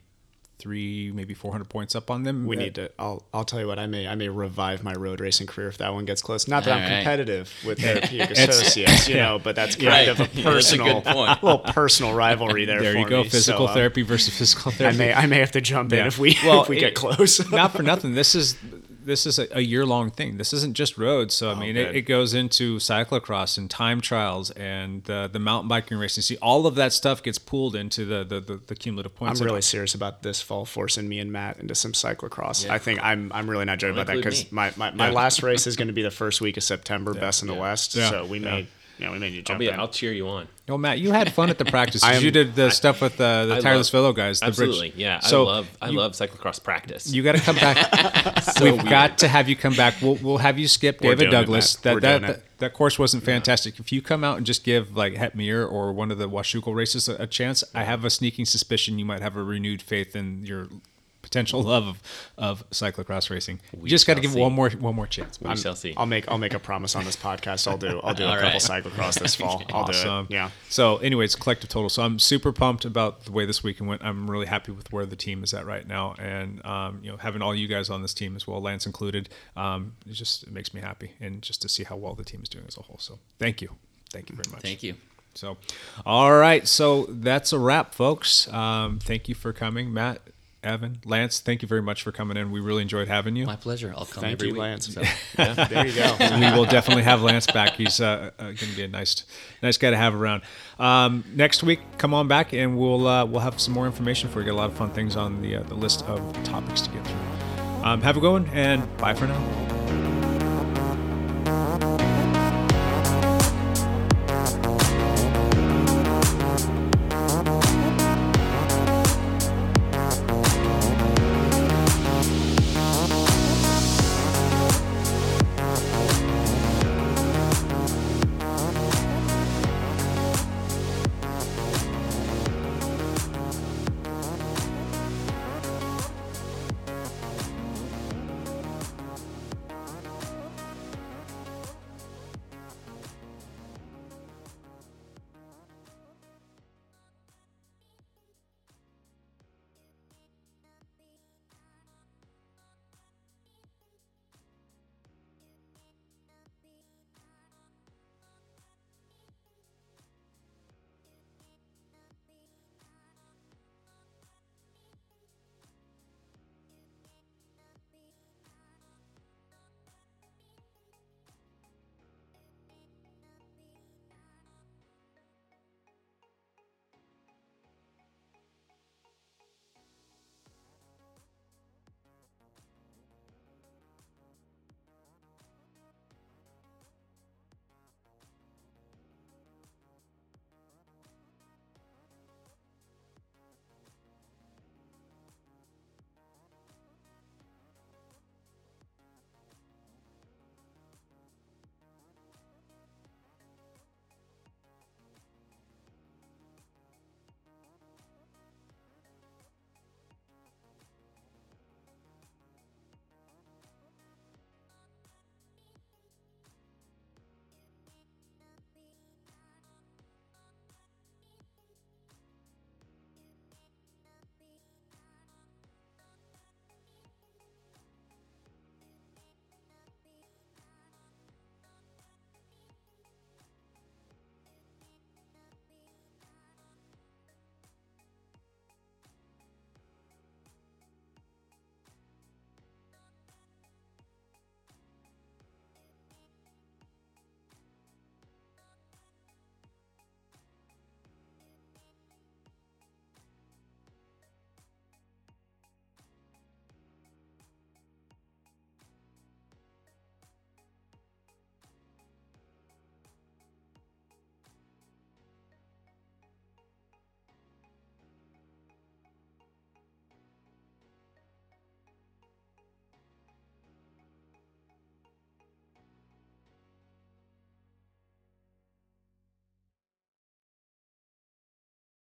three, maybe four hundred points up on them. We need to. I'll. I'll tell you what. I may. I may revive my road racing career if that one gets close. Not that I'm All right. competitive with therapeutic associates, you know, but that's kind Right. of a That's a personal, point. little personal rivalry there. There for you go, me. physical So, uh, therapy versus physical therapy. I may. I may have to jump in if we Well, if we it- get close. not for nothing. This is this is a, a year long thing. This isn't just roads. So I mean, it, it goes into cyclocross and time trials and uh, the mountain biking racing. See, all of that stuff gets pooled into the the, the, the cumulative points. I'm really serious about this fall forcing me and Matt into some cyclocross. I think I'm I'm really not joking Don't about that because me. my, my, my last race is going to be the first week of September, best in the. West. Yeah. So we may yeah we may need to I'll jump be. in. I'll cheer you on. Oh, Matt, you had fun at the practice. Am- you did the stuff with uh, the tireless love- fellow guys. The Absolutely. bridge. Yeah. So I love. I you- love cyclocross practice. You got to come back. We've got to have you come back. We'll, we'll have you skip We're David doing it, Douglas. That We're that, that that course wasn't fantastic. If you come out and just give like Hetmir or one of the Washougal races a, a chance, I have a sneaking suspicion you might have a renewed faith in your potential love of, of cyclocross racing. You just got to give see. it one more one more chance. We shall see. I'll make I'll make a promise on this podcast. I'll do I'll do a couple right. cyclocross this fall. I'll do Awesome. it. Yeah. So, anyways, collective total. So, I'm super pumped about the way this weekend went. I'm really happy with where the team is at right now, and um, you know, having all you guys on this team as well, Lance included, um, it just it makes me happy, and just to see how well the team is doing as a whole. So, thank you, thank you very much. Thank you. So, all right. So that's a wrap, folks. Um, thank you for coming, Matt, Evan, Lance. Thank you very much for coming in. We really enjoyed having you. My pleasure. I'll come Thank every you, week. Lance. So, There you go. we will definitely have Lance back. He's uh, uh, going to be a nice, nice guy to have around. Um, next week, come on back and we'll uh, we'll have some more information for you. Got a lot of fun things on the uh, the list of topics to get through. Um, have a good one and bye for now.